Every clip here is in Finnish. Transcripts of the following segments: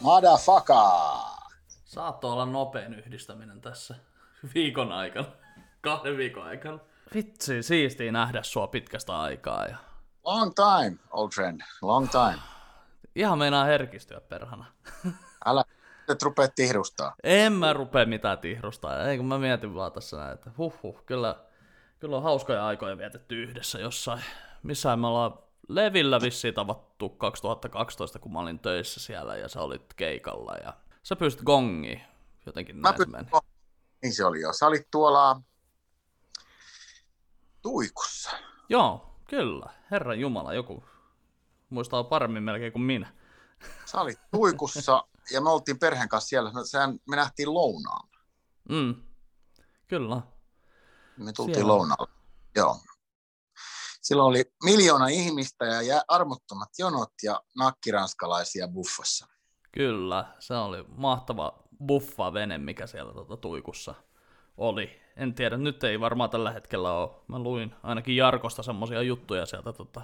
Motherfucker! Saattoi olla nopein yhdistäminen tässä viikon aikana. Kahden viikon aikana. Vitsi, siistiä nähdä sua pitkästä aikaa. Ja... Long time, old friend. Long time. Ihan meinaa herkistyä perhana. Älä nyt rupea tihrustaa. En mä rupea mitään tihrustaa. Ei kun mä mietin vaan tässä näin, että huh, huh kyllä, kyllä on hauskoja aikoja vietetty yhdessä jossain. Missäin me ollaan Levillä vissiin tavattu 2012, kun mä olin töissä siellä ja sä olit keikalla ja sä pystyt gongiin. Jotenkin Mä näin meni. Niin se oli jo. Sä olit tuolla Tuikussa. Joo, kyllä. Herran Jumala, joku muistaa paremmin melkein kuin minä. Sä olit Tuikussa ja me oltiin perheen kanssa siellä. Sehän, me nähtiin lounaalla. Mm. Kyllä. Me tultiin Siellä. lounaalla. Joo. Silloin oli miljoona ihmistä ja armottomat jonot ja nakkiranskalaisia buffassa. Kyllä, se oli mahtava buffa vene, mikä siellä tuota, tuikussa oli. En tiedä, nyt ei varmaan tällä hetkellä ole. Mä luin ainakin Jarkosta semmoisia juttuja sieltä tota,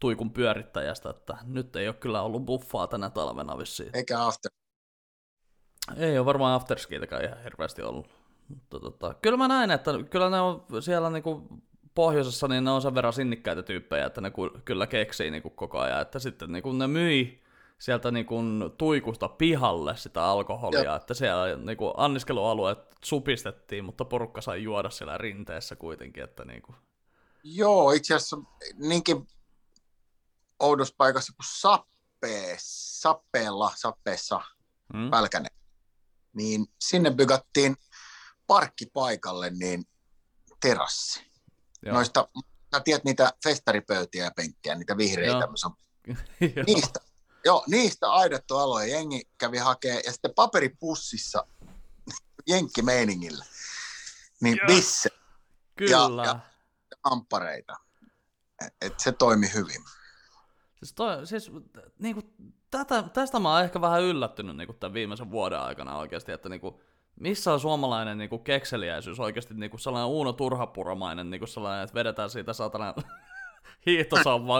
tuikun pyörittäjästä, että nyt ei ole kyllä ollut buffaa tänä talvena vissiin. Eikä after. Ei ole varmaan afterskiitäkään ihan hirveästi ollut. Mutta tota, kyllä mä näin, että kyllä ne on siellä niinku pohjoisessa, niin ne on sen verran sinnikkäitä tyyppejä, että ne kyllä keksii niinku koko ajan. Että sitten niinku ne myi sieltä niinku tuikusta pihalle sitä alkoholia, Joo. että siellä niinku anniskelualueet supistettiin, mutta porukka sai juoda siellä rinteessä kuitenkin, että niinku, Joo, itse asiassa niinkin oudossa paikassa kuin Sappee, Sappeella, Sappeessa, mm? Pälkäne, niin sinne bygattiin parkkipaikalle niin terassi. Joo. Noista, sä tiedät niitä festaripöytiä ja penkkejä, niitä vihreitä, Joo. niistä, joo, niistä aidattu aloja jengi kävi hakee ja sitten paperipussissa jenkkimeiningillä. Niin Joo. bisse, Kyllä. ja- amppareita. Et, et se toimi hyvin. Siis, toi, siis niinku, tätä, tästä mä oon ehkä vähän yllättynyt niinku, tämän viimeisen vuoden aikana oikeasti, että niinku, missä on suomalainen niinku, kekseliäisyys oikeasti niinku, sellainen Uuno Turhapuramainen, niinku, sellainen, että vedetään siitä satana hiihtosauva,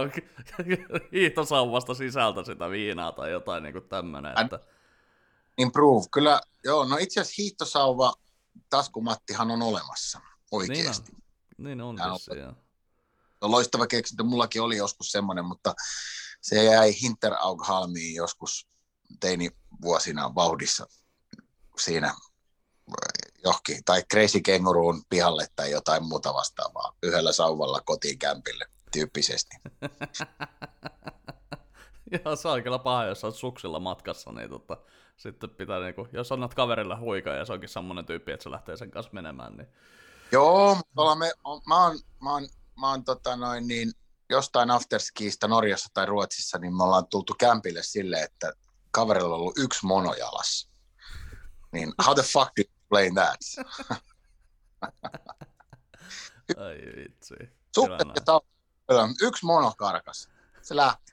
hiihtosauvasta sisältä sitä viinaa tai jotain niinku tämmönen. Että, Improve. Kyllä, joo, no itse asiassa hiihtosauva taskumattihan on olemassa niin oikeasti. on, niin on Tää on- vissiin, joo. No, loistava keksintö, mullakin oli joskus semmoinen, mutta se jäi Hinteraughalmiin joskus teinivuosina vauhdissa siinä johonkin, tai Crazy Kangaroon pihalle tai jotain muuta vastaavaa, yhdellä sauvalla kotiin kämpille tyyppisesti. Joo, se on kyllä paha, jos olet suksilla matkassa, niin tota, sitten pitää niinku, jos annat kaverille huikaa ja se onkin semmoinen tyyppi, että se lähtee sen kanssa menemään, niin Joo, mutta me, on, mä oon, mä oon, mä oon tota noin niin, jostain afterskiista Norjassa tai Ruotsissa, niin me ollaan tultu kämpille sille, että kaverilla on ollut yksi mono jalassa. Niin how the fuck you explain that? ai vitsi. Suppe Kyllä ja tau- yksi mono karkas. Se lähti.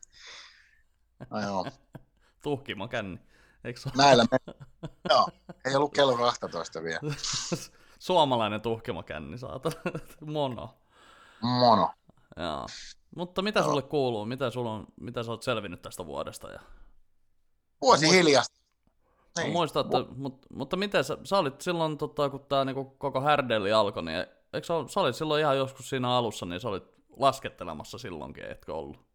No joo, Tuhkimo känni. Eikö näillä me... Joo, ei ollut kello 12 vielä. suomalainen tuhkimo känni, saatana. Mono. Mono. Joo. Mutta mitä sulle kuuluu? Mitä, sulla on, mitä sä oot selvinnyt tästä vuodesta? Ja... Vuosi Muist- hiljasta. Niin. Niin. Muistan, että, mutta, mutta miten sä, sä olit silloin, tota, kun tämä niinku, koko härdelli alkoi, niin eikö sä, sä olit silloin ihan joskus siinä alussa, niin sä olit laskettelemassa silloinkin, etkö ollut?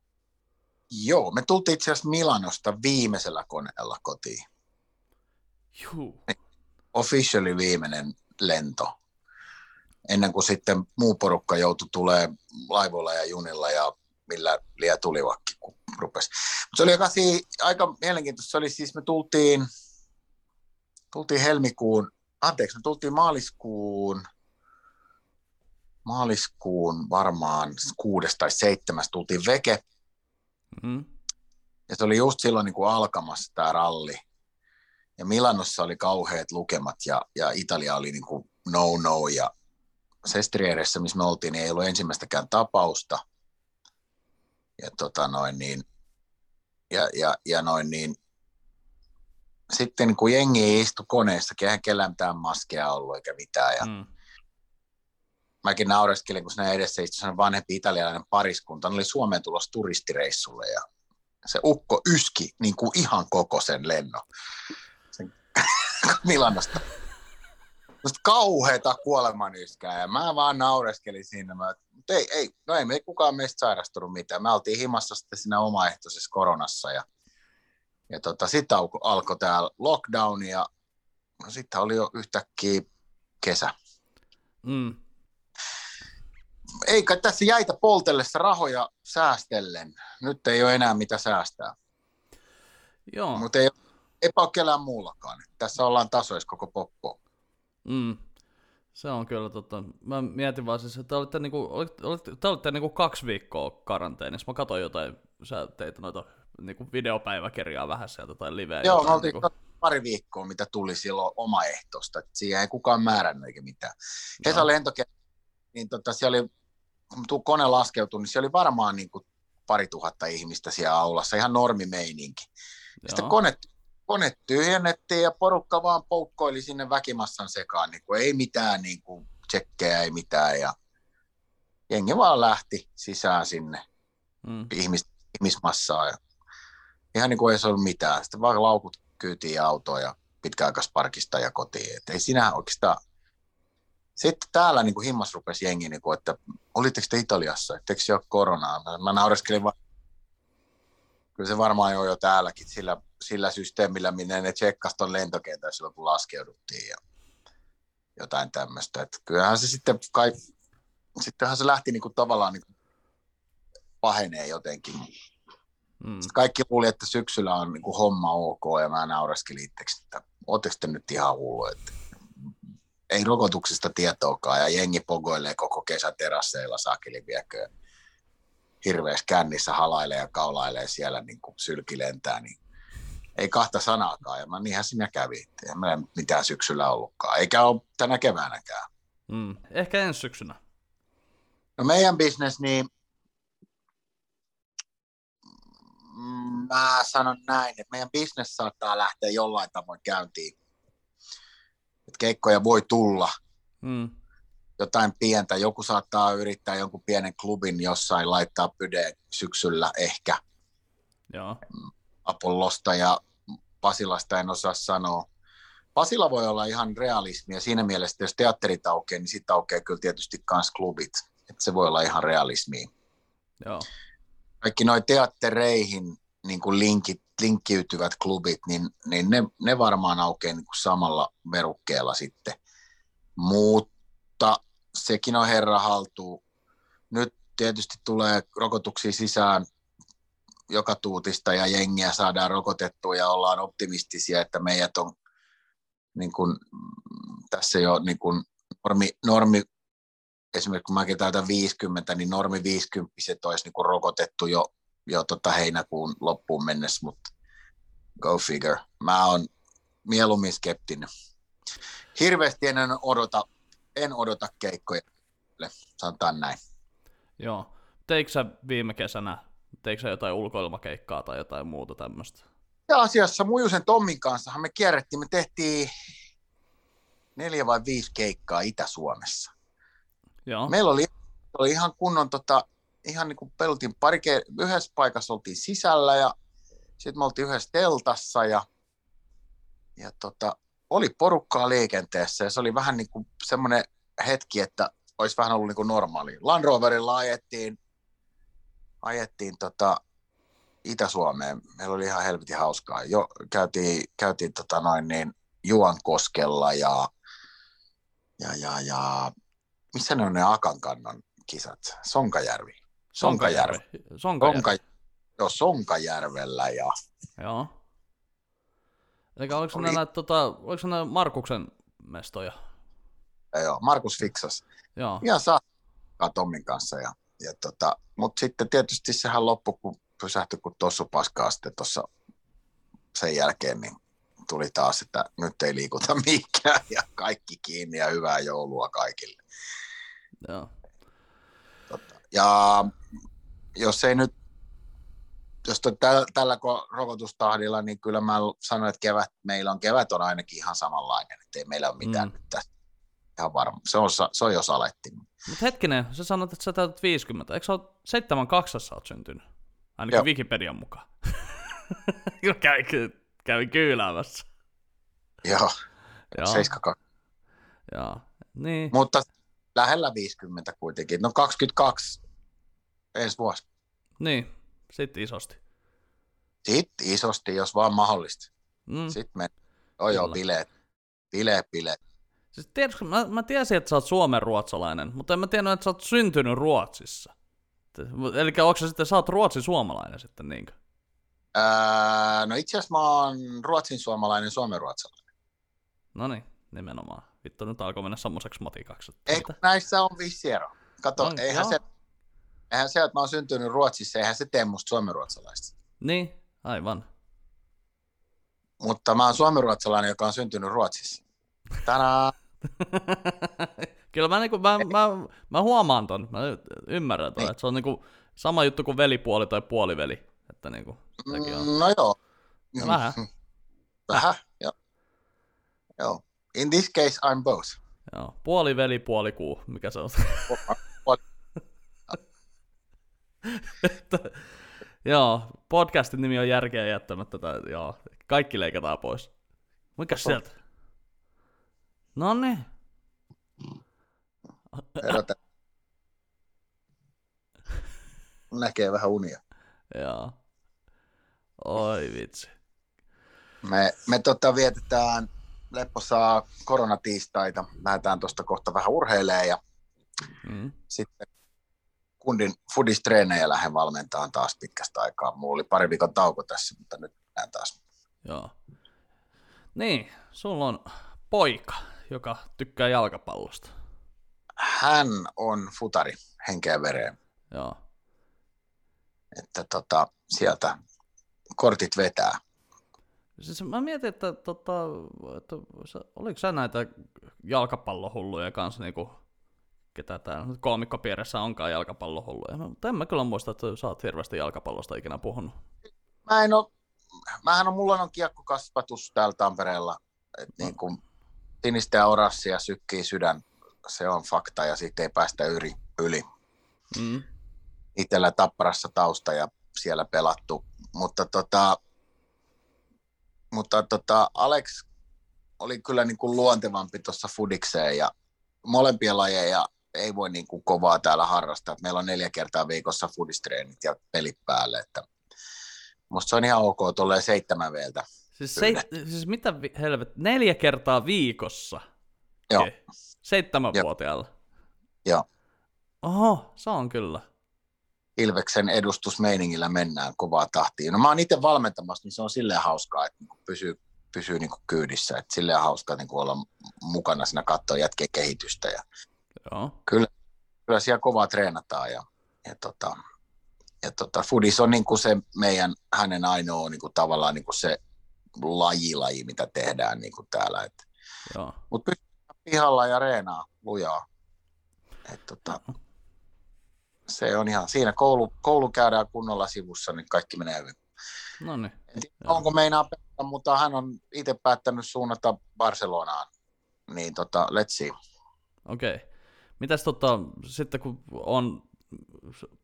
Joo, me tultiin itse asiassa Milanosta viimeisellä koneella kotiin. Juu. officially viimeinen lento, ennen kuin sitten muu porukka joutui tulee laivoilla ja junilla ja millä liian tulivatkin, kun rupesi. Mut se oli aika, aika mielenkiintoista. Se oli siis, me tultiin, tultiin helmikuun, anteeksi, me tultiin maaliskuun, maaliskuun varmaan kuudes tai seitsemäs tultiin veke, Mm. ja se oli just silloin niin kuin alkamassa tämä ralli. Ja Milanossa oli kauheat lukemat ja, ja Italia oli niin kuin no no ja Sestrieressä, missä me oltiin, niin ei ollut ensimmäistäkään tapausta. Ja tota noin niin, ja, ja, ja noin niin, sitten kun jengi istui koneessakin, eihän kellään mitään maskeja ollut eikä mitään. Ja Mm. mäkin naureskelin, kun siinä edessä istui sellainen vanhempi italialainen pariskunta. Ne oli Suomeen tulossa turistireissulle ja se ukko yski niin kuin ihan koko sen lennon. Sen Milanosta. Musta kauheeta kuolemanyskää ja mä vaan naureskelin siinä. Mä, mutta ei, ei, no ei me kukaan meistä sairastunut mitään. Me oltiin himassa sitten siinä omaehtoisessa koronassa ja, ja tota, sitten alkoi alko tämä lockdown ja no, sitten oli jo yhtäkkiä kesä. Mm. Eikä tässä jäitä poltellessa rahoja säästellen. Nyt ei ole enää mitä säästää. Joo. Mutta ei, eipä ole kellään muullakaan. Tässä ollaan tasoissa koko poppo. Mm. Se on kyllä tota, mä mietin vaan siis, että te olitte, niinku, olitte, olitte, te olitte niinku kaksi viikkoa karanteenissa. Mä katsoin jotain, sä teit noita niinku videopäiväkirjaa vähän sieltä tai liveä. Joo, jotain, me oltiin niinku. pari viikkoa, mitä tuli silloin omaehtoista. Siihen ei kukaan määrännyt eikä mitään. Joo. Hesa lentokenttä, niin tota, siellä oli, kun kone laskeutui, niin siellä oli varmaan niin kuin pari tuhatta ihmistä siellä aulassa, ihan normimeininki. Sitten Joo. kone, kone tyhjennettiin ja porukka vaan poukkoili sinne väkimassan sekaan, niin kuin ei mitään niin kuin tsekkejä, ei mitään. Ja jengi vaan lähti sisään sinne Mm. ihmis, ihmismassaa. Ja ihan niin kuin ei se ollut mitään. Sitten vaan laukut kyytiin autoon ja pitkäaikaisparkista ja kotiin. Et ei sinä oikeastaan... Sitten täällä niin kuin himmas rupesi jengi, niin kuin, että olitteko te Italiassa, etteikö se ole koronaa? Mä naureskelin vaan. Kyllä se varmaan on jo täälläkin sillä, sillä systeemillä, minne ne tsekkasi tuon lentokentän silloin, kun laskeuduttiin ja jotain tämmöistä. Et kyllähän se sitten kai, sittenhän se lähti niin kuin tavallaan niin kuin pahenee jotenkin. Mm. Sitten kaikki luuli, että syksyllä on niin kuin homma ok, ja mä naureskelin itseksi, että ootteko te nyt ihan hullu, että ei rokotuksista tietoakaan, ja jengi pogoilee koko kesä terasseilla saakeli viekö hirveässä kännissä halailee ja kaulailee siellä niin kuin sylki lentää, niin ei kahta sanaakaan, ja mä niinhän sinä kävi, meillä nyt mitään syksyllä ollutkaan, eikä ole tänä keväänäkään. Mm. Ehkä ensi syksynä. No meidän business, niin mä sanon näin, että meidän business saattaa lähteä jollain tavoin käyntiin. Että keikkoja voi tulla, Mm. jotain pientä. Joku saattaa yrittää jonkun pienen klubin jossain laittaa pydeen syksyllä ehkä Joo. Apollosta ja Pasilasta en osaa sanoa. Pasila voi olla ihan realismia siinä mielessä, jos teatterit aukeaa, niin sitten aukeaa kyllä tietysti myös klubit. Että se voi olla ihan realismia. Joo. kaikki noin teattereihin niin kuin linkit, linkkiytyvät klubit, niin, niin ne, ne varmaan aukeaa niin kuin samalla verukkeella sitten. Mutta sekin on herra haltuu. Nyt tietysti tulee rokotuksia sisään joka tuutista ja jengiä saadaan rokotettua ja ollaan optimistisia, että meidät on niin kuin, mm, tässä jo niin kuin normi, normi esimerkiksi kun mäkin täytän 50, niin normi 50 olisi niin kuin rokotettu jo, jo tota heinäkuun loppuun mennessä, mutta go figure. Mä oon mieluummin skeptinen. Hirveästi en odota, en odota keikkoja, sanotaan näin. Joo. Teikö sä viime kesänä, teikö sä jotain ulkoilmakeikkaa tai jotain muuta tämmöistä? Ja asiassa Mujusen Tommin kanssa me kierrettiin, me tehtiin neljä vai viisi keikkaa Itä-Suomessa. Joo. Meillä oli, oli ihan kunnon, tota, ihan niin kuin peltiin pari, ke- yhdessä paikassa oltiin sisällä ja sitten me oltiin yhdessä teltassa ja, ja tota, oli porukkaa liikenteessä ja se oli vähän niin kuin semmoinen hetki, että olisi vähän ollut niin kuin normaali. Land Roverilla ajettiin, ajettiin tota Itä-Suomeen. Meillä oli ihan helvetin hauskaa. Jo, käytiin, käytiin tota noin niin Juankoskella ja, ja, ja, ja missä ne on ne Akankannon kisat? Sonkajärvi. Sonkajärvi. Sonkajärvi. Sonka, joo, Sonkajärvellä ja Joo. Eli oliko Oli- näitä, tota, oliko näitä Markuksen mestoja? ja joo, Markus fiksas. Joo. Ihan saa Tommin kanssa. Ja, ja tota, Mutta sitten tietysti sehän loppui, kun pysähtyi kun tossu paskaa sitten tuossa sen jälkeen, niin tuli taas, että nyt ei liikuta mikään ja kaikki kiinni ja hyvää joulua kaikille. Joo. Tota, ja jos ei nyt, jos tällä, tällä ko- rokotustahdilla, niin kyllä mä sanoin, että kevät, meillä on kevät on ainakin ihan samanlainen, että ei meillä ole mitään Mm. nyt tässä. Ihan varma. Se on, se on jo saletti. Mutta hetkinen, sä sanoit, että sä täytät 50. Eikö sä oot 72 sä oot syntynyt? Ainakin Joo. Wikipedian mukaan. ky- kävin kyyläämässä. Joo, Joo, 72. joo. Niin, Mutta lähellä 50 kuitenkin. No 22 ensi vuosi. niin, sitten isosti. Sitten isosti, jos vaan mahdollista. Mm. Sitten me, joo joo, bileet, bileet, bileet. Siis tiedätkö, mä, mä tiesin, että sä oot suomen ruotsalainen, mutta en mä tiennyt, että sä oot syntynyt Ruotsissa. Eli onko se sitten, sä oot ruotsin suomalainen sitten niinkö? Ää, no itse asiassa mä oon ruotsin suomalainen, suomen ruotsalainen. No niin, nimenomaan. Vittu, nyt alkoi mennä semmoiseksi matikaksi. Ei, näissä on vissi ero. Kato, On, eihän, joo. se, eihän se, että mä oon syntynyt Ruotsissa, eihän se tee musta suomenruotsalaista. Niin, aivan. Mutta mä oon suomenruotsalainen, joka on syntynyt Ruotsissa. Tänään Kyllä mä, niinku, mä, mä, mä, huomaan ton, mä ymmärrän ton, Niin. että se on niinku sama juttu kuin velipuoli tai puoliveli. Että niinku, on. Mm, No joo. No vähän. Vähän, joo. Joo. In this case I'm both. Joo, puoli veli, puoli kuu, mikä se on. Joo, podcastin nimi on järkeä jättämättä. Tai, joo, kaikki leikataan pois. Mikä sieltä? No niin. Erota. Näkee vähän unia. Joo. Oi vitsi. Me, me tota vietetään lepposaa koronatiistaita. Lähdetään tuosta kohta vähän urheilee ja Mm. sitten kundin fudistreenejä lähden valmentamaan taas pitkästä aikaa. Mulla oli pari viikon tauko tässä, mutta nyt näen taas. Joo. Niin, sulla on poika, joka tykkää jalkapallosta. Hän on futari henkeä vereen, Joo. että tota, sieltä kortit vetää. Siis mä mietin, että, tota, että oliko sä näitä jalkapallohulluja kanssa, niinku, ketä täällä nyt koomikkopiirissä onkaan jalkapallohulluja. Mutta en mä kyllä muista, että sä oot hirveästi jalkapallosta ikinä puhunut. Mä en oo, mähän on, mulla on kiekkokasvatus täällä Tampereella, että No. niin kuin sinistä ja orassia sykkii sydän, se on fakta ja siitä ei päästä yli. yli. Mm. Itsellä tapparassa tausta ja siellä pelattu, mutta tota, mutta tota, Alex oli kyllä niin kuin luontevampi tuossa fudikseen ja molempia lajeja ei voi niin kuin kovaa täällä harrastaa. Meillä on neljä kertaa viikossa fudistreenit ja pelit päälle, että musta se on ihan ok tolleen seitsemän veeltä. Siis, seit, siis mitä vi- helvet, neljä kertaa viikossa? Joo. Okei. Seitsemänvuotiaalla? Joo. Oho, se on kyllä. Ilveksen edustusmeiningillä mennään kovaa tahtiin. No mä oon itse valmentamassa, niin se on silleen hauskaa, että niinku pysyy, pysyy niinku kyydissä. Että silleen hauskaa niinku olla mukana siinä katsoa jätkeen kehitystä. Ja Joo. kyllä siellä kovaa treenataan. Ja, ja, tota, ja tota, Fudis on niinku se meidän, hänen ainoa niinku tavallaan niinku se lajilaji, mitä tehdään niinku täällä. Et, Joo. mut pihalla ja reenaa lujaa. Et, tota, se on ihan siinä. Koulu, koulu käydään kunnolla sivussa, niin kaikki menee hyvin. No niin. Onko meinaa pelata, mutta hän on itse päättänyt suunnata Barcelonaan. Niin tota, let's see. Okei. Okay. Mitäs tota, sitten kun on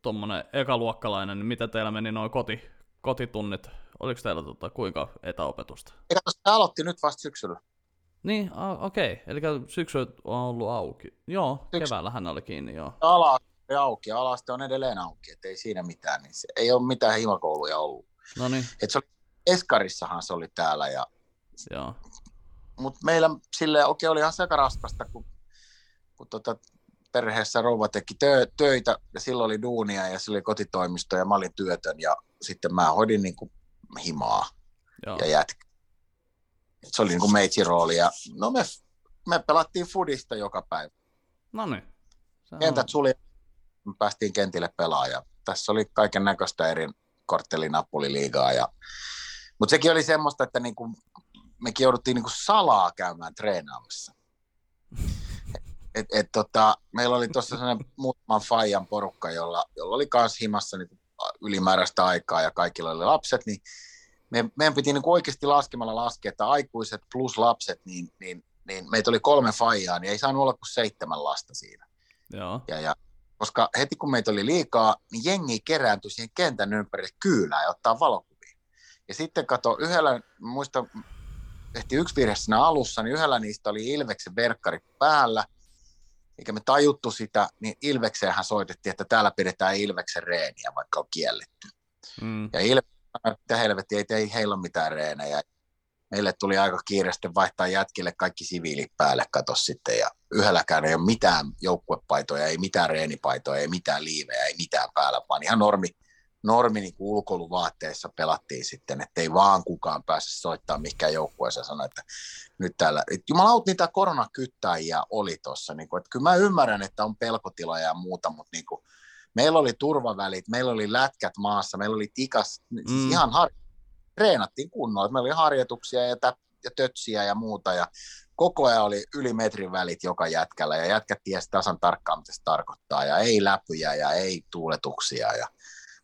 tuommoinen ekaluokkalainen, niin mitä teillä meni noin koti, kotitunnit? Oliko teillä tota, kuinka etäopetusta? Eikä se aloitti nyt vasta syksyllä. Niin, okei. Okay. Eli syksy on ollut auki. Joo, Syksy. keväällä hän oli kiinni, joo. Ala on auki ja alaste on edelleen auki, että ei siinä mitään. Niin se, ei ole mitään himakouluja ollut. No niin, Et se oli, Eskarissahan se oli täällä. Ja, joo. mutta meillä silleen, okei, olihan se aika raskasta, kun, kun tota, perheessä rouva teki tö, töitä ja silloin oli duunia ja sillä oli kotitoimisto ja mä olin työtön ja sitten mä hoidin niin kuin himaa. joo. ja jätkä. Se oli niin kuin meitsin rooli. Ja, no me, me pelattiin fudista joka päivä. No niin. On- Kentät suli, me päästiin kentille pelaamaan. Tässä oli kaiken näköistä eri korttelinapuliliigaa. Ja, mutta sekin oli semmoista, että niin kuin, mekin jouduttiin niin kuin salaa käymään treenaamassa. Et, et, tota, meillä oli tuossa sellainen muutaman faijan porukka, jolla, jolla oli myös himassa niin ylimääräistä aikaa ja kaikilla oli lapset, niin me, meidän piti niin oikeasti laskemalla laskea, että aikuiset plus lapset, niin, niin, niin meitä oli kolme faijaa, niin ei saanut olla kuin seitsemän lasta siinä. Joo. Ja, ja, koska heti kun meitä oli liikaa, niin jengi kerääntyi siihen kentän ympärille kyylään ja ottaa valokuvia. Ja Ja sitten kato, yhdellä, muista, tehtiin yksi virhe siinä alussa, niin yhdellä niistä oli Ilveksen verkkari päällä, eikä me tajuttu sitä, niin Ilvekseenhän soitettiin, että täällä pidetään Ilveksen reeniä, vaikka on kielletty. Mm. Ja Ilveksen että helvetti, ei, ei heillä ole mitään reenejä. Meille tuli aika kiireesti vaihtaa jätkille kaikki siviilit päälle, kato sitten, ja yhdelläkään ei ole mitään joukkuepaitoja, ei mitään reenipaitoja, ei mitään liivejä, ei mitään päällä, vaan ihan normi, normi niin ulkoiluvaatteissa pelattiin sitten, että ei vaan kukaan pääse soittaa mihinkään joukkueeseen sanoa, että nyt täällä, että jumalaut niitä koronakyttäjiä oli tuossa, niin kuin, että kyllä mä ymmärrän, että on pelkotiloja ja muuta, mutta niin kuin, meillä oli turvavälit, meillä oli lätkät maassa, meillä oli tikas, siis mm. siis ihan har- treenattiin kunnolla, meillä oli harjoituksia ja, tä- ja tötsiä ja muuta, ja koko ajan oli yli metrin välit joka jätkällä, ja jätkät tiesi tasan tarkkaan, mitä se tarkoittaa, ja ei läpyjä ja ei tuuletuksia, ja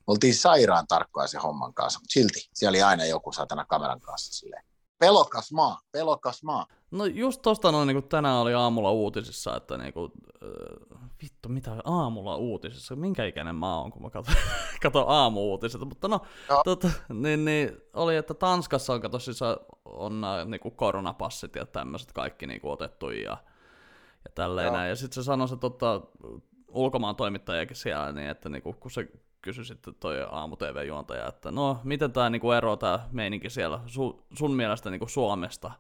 oltiin sairaan tarkkoja se homman kanssa, mutta silti siellä oli aina joku satana kameran kanssa silleen. Pelokas maa, pelokas maa. No just tosta noin niin tänään oli aamulla uutisissa, että niin kuin, äh, vittu mitä aamulla uutisissa, minkä ikäinen mä oon, kun mä katson, katson aamu-uutiset, mutta no, tota, niin, niin, oli, että Tanskassa on, kato, siis on nämä niin kuin koronapassit ja tämmöiset kaikki niin kuin otettu ja, ja tälleen näin. Ja sitten se sanoi se tota, ulkomaan toimittajakin siellä, niin että niin kuin, kun se kysyi sitten toi aamu TV-juontaja, että no, miten tämä niinku ero tämä meininki siellä su, sun mielestä niinku Suomesta?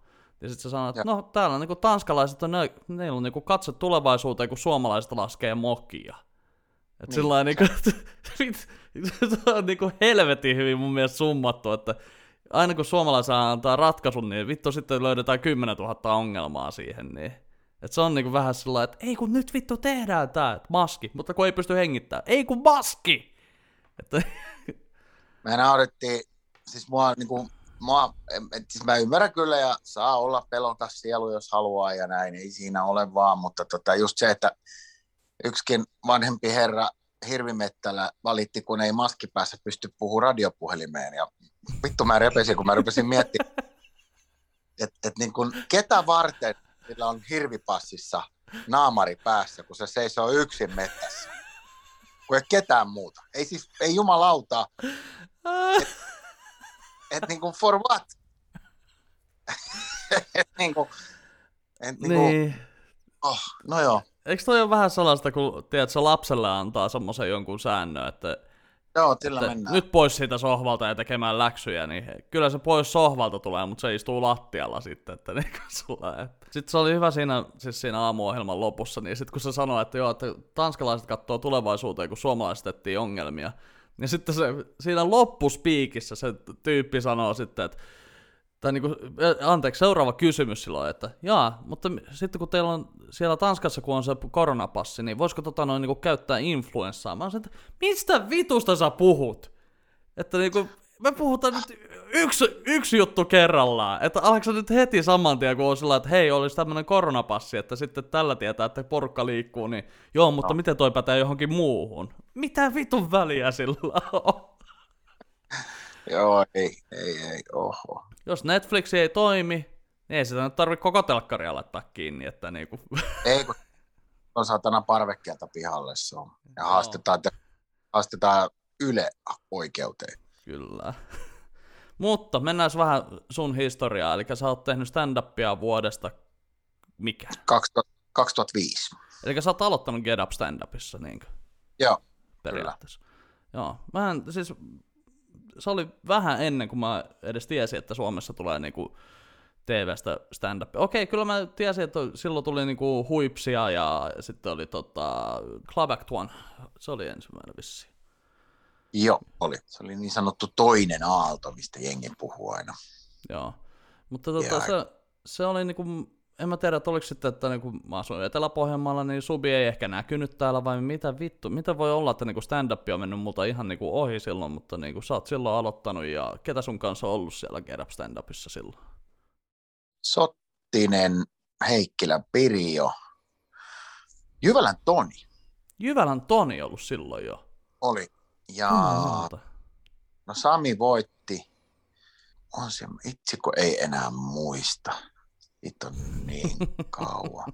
Ja sitten se sanoi, että ja. no täällä niinku tanskalaiset on, ne, on niinku katse tulevaisuuteen, kun suomalaiset laskee mokia. Että niin. sillä niinku, se on niinku helvetin hyvin mun mielestä summattu, että aina kun suomalaiset antaa ratkaisun, niin vittu sitten löydetään 10 000 ongelmaa siihen, niin et se on niinku vähän sillä että ei kun nyt vittu tehdään tää, maski, mutta kun ei pysty hengittämään. Ei kun maski! Että... Me naurittiin, siis mua, niin kuin, mua, et, siis mä ymmärrän kyllä ja saa olla pelokas sielu, jos haluaa ja näin, ei siinä ole vaan, mutta tota, just se, että yksikin vanhempi herra hirvimettällä valitti, kun ei maski päässä pysty puhumaan radiopuhelimeen ja vittu mä repesin, kun mä rupesin miettimään, että et niin kun, ketä varten sillä on hirvipassissa naamari päässä, kun se seisoo yksin mettässä ei ketään muuta. Ei siis, ei jumalauta. Et, et niin kuin for what? et niin kuin, et niin kuin, niin. Oh, no joo. Eikö toi ole vähän sellaista, kun tiedät, se lapselle antaa semmoisen jonkun säännön, että Joo, sillä mennään. Nyt pois siitä sohvalta ja tekemään läksyjä, niin kyllä se pois sohvalta tulee, mutta se istuu lattialla sitten. Että niin sulla, että. Sitten se oli hyvä siinä, siis siinä aamuohjelman lopussa, niin sitten kun se sanoi, että joo, että tanskalaiset katsoo tulevaisuuteen, kun suomalaiset ongelmia, niin sitten se, siinä loppuspiikissä se tyyppi sanoo sitten, että tai niinku, anteeksi, seuraava kysymys silloin, että jaa, mutta sitten kun teillä on siellä Tanskassa, kun on se koronapassi, niin voisiko tota noin niinku käyttää influenssaa? Mä sanoin, että mistä vitusta sä puhut? Että niinku, me puhutaan nyt yksi, yksi juttu kerrallaan. Että aleksa nyt heti saman tien, kun on sillä, että hei, olisi tämmöinen koronapassi, että sitten tällä tietää, että porukka liikkuu, niin joo, mutta no. miten toi pätee johonkin muuhun? Mitä vitun väliä sillä on? Joo, ei, ei, ei, oho. Jos Netflix ei toimi, niin ei sitä nyt tarvitse koko telkkaria laittaa kiinni, että niinku... Ei, kun on satana parvekkeelta pihalle se on. Ja no. haastetaan, haastetaan Yle oikeuteen. Kyllä. Mutta mennään vähän sun historiaa, eli sä oot tehnyt stand-upia vuodesta mikä? 2005. Eli sä oot aloittanut Get Up stand-upissa, niinkö? Joo, Periaatteessa. Kyllä. Joo, mä en, siis se oli vähän ennen kuin mä edes tiesin, että Suomessa tulee niinku TV-stä stand-up. Okei, kyllä mä tiesin, että silloin tuli niinku huipsia ja sitten oli tota Club Act One. Se oli ensimmäinen vissi. Joo, oli. Se oli niin sanottu toinen aalto, mistä jengi puhuu aina. Joo, mutta tota, se, se oli niinku en mä tiedä, että oliko sitten, että niin kun mä asuin Etelä-Pohjanmaalla, niin Subi ei ehkä näkynyt täällä, vai mitä vittu, mitä voi olla, että niin stand-up on mennyt multa ihan niin kuin ohi silloin, mutta niin kuin sä oot silloin aloittanut, ja ketä sun kanssa on ollut siellä Get Up stand-upissa silloin? Sottinen, Heikkilä, Pirjo, Jyvälän Toni. Jyvälän Toni ollut silloin jo? Oli, ja no Sami voitti, on se, itse kun ei enää muista. It on niin kauan.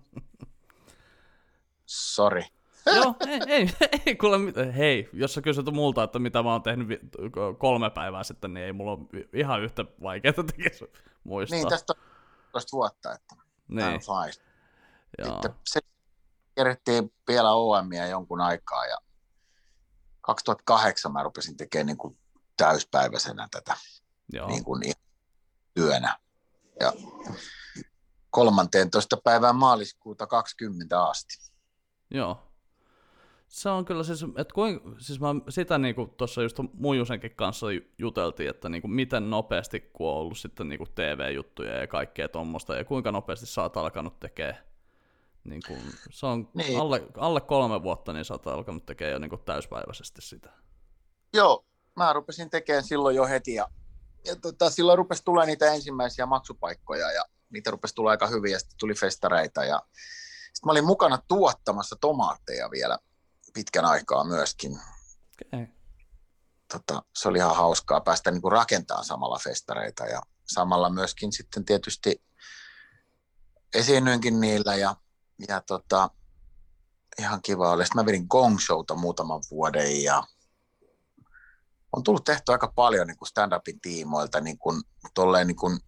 Sori. Joo, ei, ei, ei kuule, mit- hei, jos sä kysyt multa, että mitä mä oon tehnyt vi- kolme päivää sitten, niin ei mulla ole ihan yhtä vaikeaa tekisi muistaa. Niin, tästä on 12 vuotta, että niin. niin. fine. joo. Sitten se kerittiin vielä OMia jonkun aikaa ja 2008 mä rupesin tekemään niin kuin täyspäiväisenä tätä joo. niin kuin työnä. Ja 13. päivään maaliskuuta 20 asti. Joo. Se on kyllä siis, että kuin, siis mä sitä niinku tuossa just Muijusenkin kanssa ju- juteltiin, että niinku miten nopeasti, kun on ollut sitten niinku TV-juttuja ja kaikkea tuommoista, ja kuinka nopeasti sä oot alkanut tekemään, niinku, se on Niin. alle, alle kolme vuotta, niin sä oot alkanut tekemään jo niinku täyspäiväisesti sitä. Joo, mä rupesin tekemään silloin jo heti ja, ja tota, silloin rupesi tulee niitä ensimmäisiä maksupaikkoja ja niitä rupesi tulla aika hyvin ja sitten tuli festareita ja sitten mä olin mukana tuottamassa tomaatteja vielä pitkän aikaa myöskin. Okay. Tota, se oli ihan hauskaa päästä niin rakentamaan samalla festareita ja samalla myöskin sitten tietysti esiinnyinkin niillä ja, ja tota, ihan kiva oli. Sitten mä vedin Gong Showta muutaman vuoden ja on tullut tehty aika paljon niin kuin stand-upin tiimoilta niin kuin, tolleen niin kuin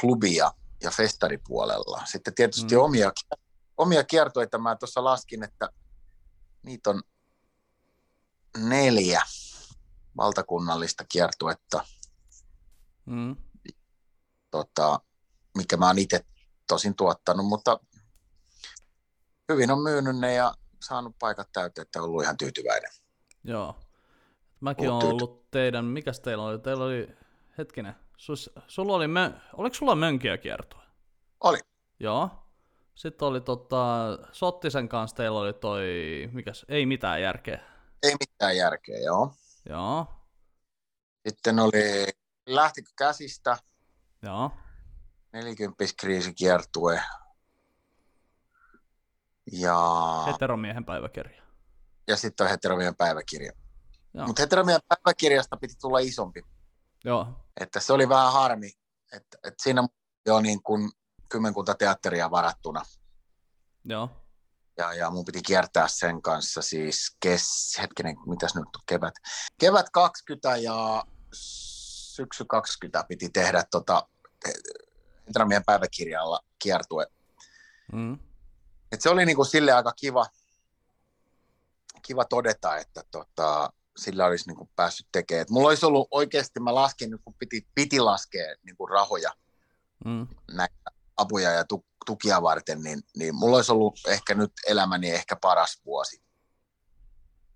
klubia ja festaripuolella. Sitten tietysti Mm. omia, omia kiertoita mä tuossa laskin, että niitä on neljä valtakunnallista kiertuetta, Mm. tota, mikä mä oon itse tosin tuottanut, mutta hyvin on myynyt ne ja saanut paikat täyteen, että ollut ihan tyytyväinen. Joo. Mäkin tyyty- ollut teidän, mikäs teillä oli? Teillä oli, hetkinen, sus, sulla oli, mö, oliko sulla mönkiä kiertoa? Oli. Joo. Sitten oli tota, Sottisen kanssa teillä oli toi, mikäs, ei mitään järkeä. Ei mitään järkeä, joo. Joo, Sitten oli Lähtikö käsistä, joo, 40 kriisikiertue. Ja, heteromiehen päiväkirja. ja sitten on heteromien päiväkirja. Mutta heteromien päiväkirjasta piti tulla isompi. joo, Että se oli vähän harmi, että, että siinä jo niin kuin kymmenkunta teatteria varattuna. joo, Ja, ja mun piti kiertää sen kanssa siis kes, hetkinen, mitäs nyt on kevät. Kevät 20 ja syksy 20 piti tehdä tota, Heteramien päiväkirjalla kiertue. mm, Et se oli niinku sille aika kiva, kiva todeta, että tota, sillä olisi niinku päässyt tekemään. Et mulla olisi ollut oikeasti, mä laskin, nyt kun piti, piti laskea niinku rahoja mm, näitä apuja ja tu- tukia varten, niin, niin mulla olisi ollut ehkä nyt elämäni ehkä paras vuosi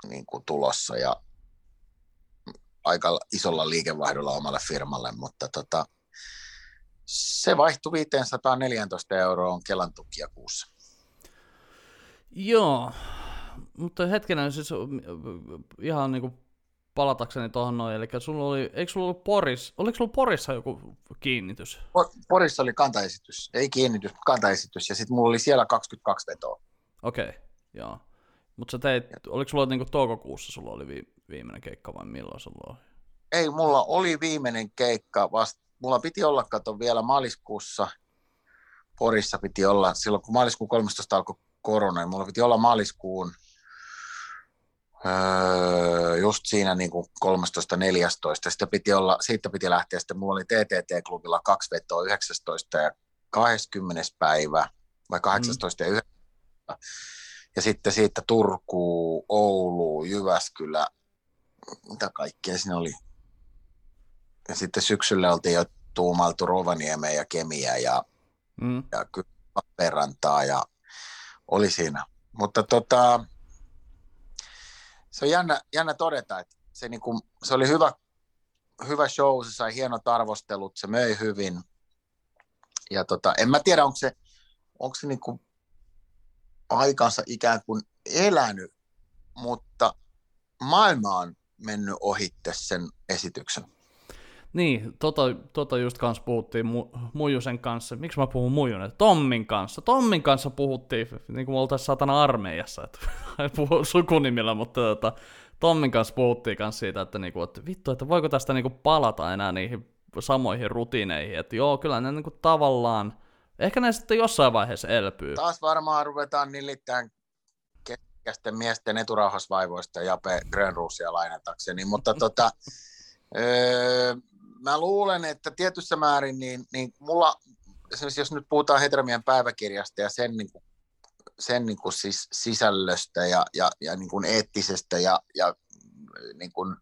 niin kuin tulossa ja aika isolla liikevaihdolla omalle firmalle, mutta tota, se vaihtui 514 euroon Kelan tukia kuussa. joo. Mutta hetkinen, siis ihan niinku palatakseni tuohon noin, eli sulla oli, eikö sulla ollut Poris, oliko sulla Porissa joku kiinnitys? Por- Porissa oli kantaesitys, ei kiinnitys, mutta kantaesitys ja sitten mulla oli siellä 22 vetoa. Okei, okay, joo. Mutta sä teit, oliko sulla niinku toukokuussa sulla oli vi, viimeinen keikka vai milloin sulla oli? Ei, mulla oli viimeinen keikka vasta, mulla piti olla, kato vielä maaliskuussa, Porissa piti olla, silloin kun maaliskuun 13 alkoi korona, niin mulla piti olla maaliskuun öö, just siinä niin kuin 13-14, sitten piti olla, siitä piti lähteä, sitten mulla oli TTT-klubilla kaksi vetoa, 19 ja 20 päivä, vai 18 ja 19. Ja sitten siitä Turku, Oulu, Jyväskylä, mitä kaikkea siinä oli. Ja sitten syksyllä oltiin jo tuumaltu Rovaniemeen ja Kemiä ja, Mm. ja kyllä Lappeenrantaa ja oli siinä. Mutta tota, se on jännä, jännä todeta, että se, niinku, se oli hyvä, hyvä show, se sai hienot arvostelut, se möi hyvin. Ja tota, en mä tiedä, onko se, onko se niinku aikansa ikään kuin elänyt, mutta maailma on mennyt ohitte sen esityksen. Niin, tota, tota just kanssa puhuttiin mu, Muijusen kanssa. Miksi mä puhun Muijunen? Tommin kanssa. Tommin kanssa puhuttiin, niin kuin me oltaisiin satana armeijassa, että ei puhu sukunimillä, mutta tota, Tommin kanssa puhuttiin kanssa siitä, että, niinku, että vittu, että voiko tästä niinku palata enää niihin samoihin rutiineihin, että joo, kyllä ne niinku tavallaan, ehkä ne sitten jossain vaiheessa elpyy. Taas varmaan ruvetaan nillittämään ikäisten miesten eturauhasvaivoista Jape Grönruusia lainatakseni, mutta tota, öö, mä luulen, että tietyssä määrin, niin, niin mulla, esimerkiksi jos nyt puhutaan Heteromien päiväkirjasta ja sen, niin kuin, sen niin kuin siis sisällöstä ja, ja, ja niin kuin eettisestä ja, ja niin kuin,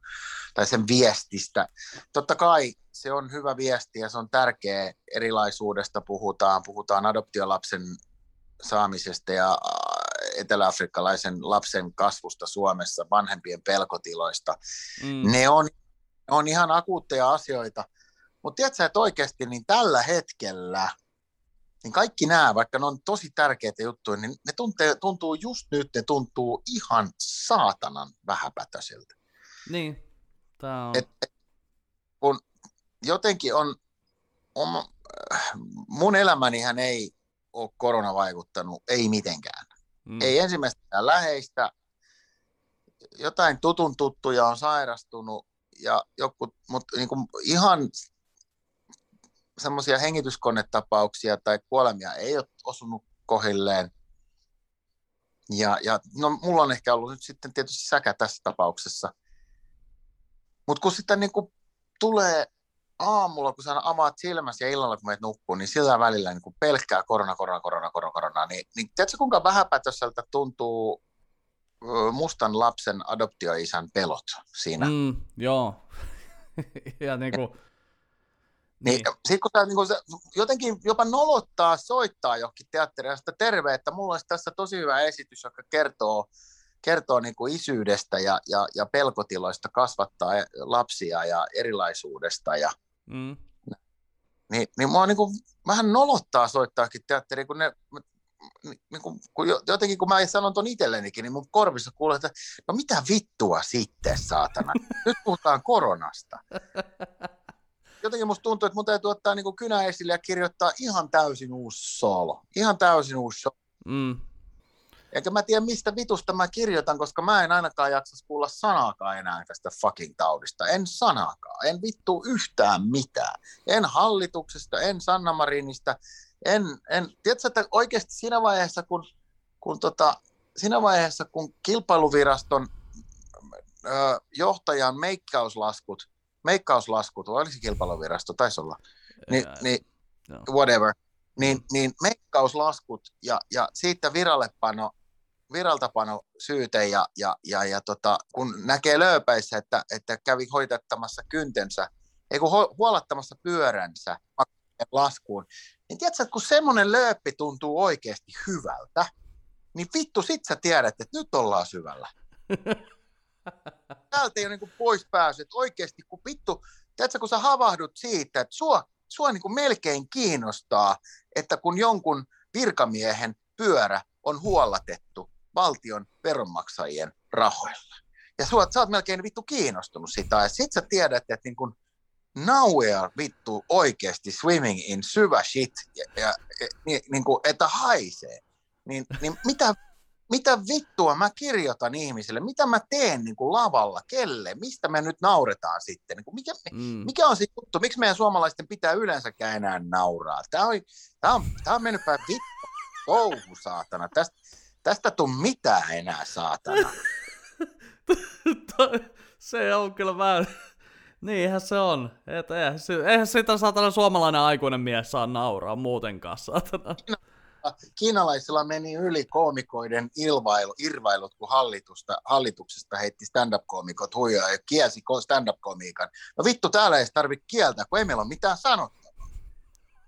tai sen viestistä. Totta kai se on hyvä viesti ja se on tärkeä. Erilaisuudesta puhutaan, puhutaan adoptiolapsen saamisesta ja eteläafrikkalaisen lapsen kasvusta Suomessa, vanhempien pelkotiloista. Mm. Ne, on, on ihan akuutteja asioita. Mutta tiedätkö, että oikeasti niin tällä hetkellä niin kaikki nämä, vaikka ne on tosi tärkeitä juttuja, niin ne tuntee, tuntuu just nyt, ne tuntuu ihan saatanan vähäpätöisiltä. Niin, tämä on... Et, et, kun jotenkin on, on, mun elämänihän ei ole korona vaikuttanut, ei mitenkään. Mm. Ei ensimmäistä läheistä, jotain tutun tuttuja on sairastunut, ja joku, mutta niin kuin ihan semmoisia hengityskonnetapauksia tai kuolemia ei ole osunut kohilleen. Ja, ja no, mulla on ehkä ollut nyt sitten tietysti säkä tässä tapauksessa. Mutta kun sitten niin kuin tulee aamulla, kun sä avaat silmäsi ja illalla, kun menet nukkuu, niin sillä välillä niin kuin pelkkää korona, korona, korona, korona, korona niin, niin tiedätkö, kuinka vähäpätöiseltä tuntuu mustan lapsen adoptioisän pelot siinä? Mm, joo. ja niin kuin, niin, niin. Sitten kun sä, niin jotenkin jopa nolottaa soittaa johonkin teatteriin sitä terve, että mulla olisi tässä tosi hyvä esitys, joka kertoo, kertoo niin kuin isyydestä ja, ja, ja pelkotiloista kasvattaa lapsia ja erilaisuudesta. Ja, mm. niin, niin mua niin kuin, vähän nolottaa soittaakin teatteriin, kun ne, niin kuin, kun jotenkin kun mä sanon ton itsellenikin, niin mun korvissa kuulee, että no mitä vittua sitten, saatana. Nyt puhutaan koronasta. Jotenkin musta tuntuu, että mun täytyy ottaa niin kynä esille ja kirjoittaa ihan täysin uusi solo. Ihan täysin uusi solo. Mm. Eikä mä tiedä, mistä vitusta mä kirjoitan, koska mä en ainakaan jaksa kuulla sanaakaan enää tästä fucking taudista. En sanaakaan. En vittu yhtään mitään. En hallituksesta, en Sanna Marinista. En, en. Tiedätkö, että oikeasti siinä vaiheessa, kun, kun tota, siinä vaiheessa, kun kilpailuviraston ö, johtajan meikkauslaskut, meikkauslaskut, vai olisi kilpailuvirasto, taisi olla, Ni, niin whatever, niin, niin meikkauslaskut ja, ja siitä virallepano viraltapano syyte ja, ja, ja, ja tota, kun näkee lööpäissä, että, että kävi hoitattamassa kyntensä, ei kun huolattamassa pyöränsä laskuun, niin tiedätkö, että kun semmoinen lööppi tuntuu oikeasti hyvältä, niin vittu sit sä tiedät, että nyt ollaan syvällä. Täältä ei ole niin pois pääsy, oikeasti kun vittu, tiedätkö, kun sä havahdut siitä, että sua, sua niin melkein kiinnostaa, että kun jonkun virkamiehen pyörä on huollatettu, valtion veronmaksajien rahoilla. Ja sua, sä oot melkein vittu kiinnostunut sitä. Ja sit sä tiedät, että niin kun now we are vittu oikeasti swimming in syvä shit, ja, ja, ja niin, niin kuin, että haisee. Niin, niin mitä, mitä vittua mä kirjoitan ihmisille, mitä mä teen niin kuin lavalla, kelle, mistä me nyt nauretaan sitten, niin kuin mikä, mm. mikä on se juttu, miksi meidän suomalaisten pitää yleensäkään enää nauraa. Tämä on, tämä on, tämä on mennyt päin vittu, touhu saatana, tästä, Tästä tuu mitään enää, saatana. se on kyllä vähän... Niinhän se on. Et eihän, eihän sitä saatana suomalainen aikuinen mies saa nauraa muutenkaan, saatana. Kiinalaisilla meni yli koomikoiden ilvailu, irvailut, kun hallitusta, hallituksesta heitti stand-up-koomikot huijaa ja kielsi stand-up-komiikan. No vittu, täällä ei tarvitse kieltää, kun ei meillä ole mitään sanottavaa.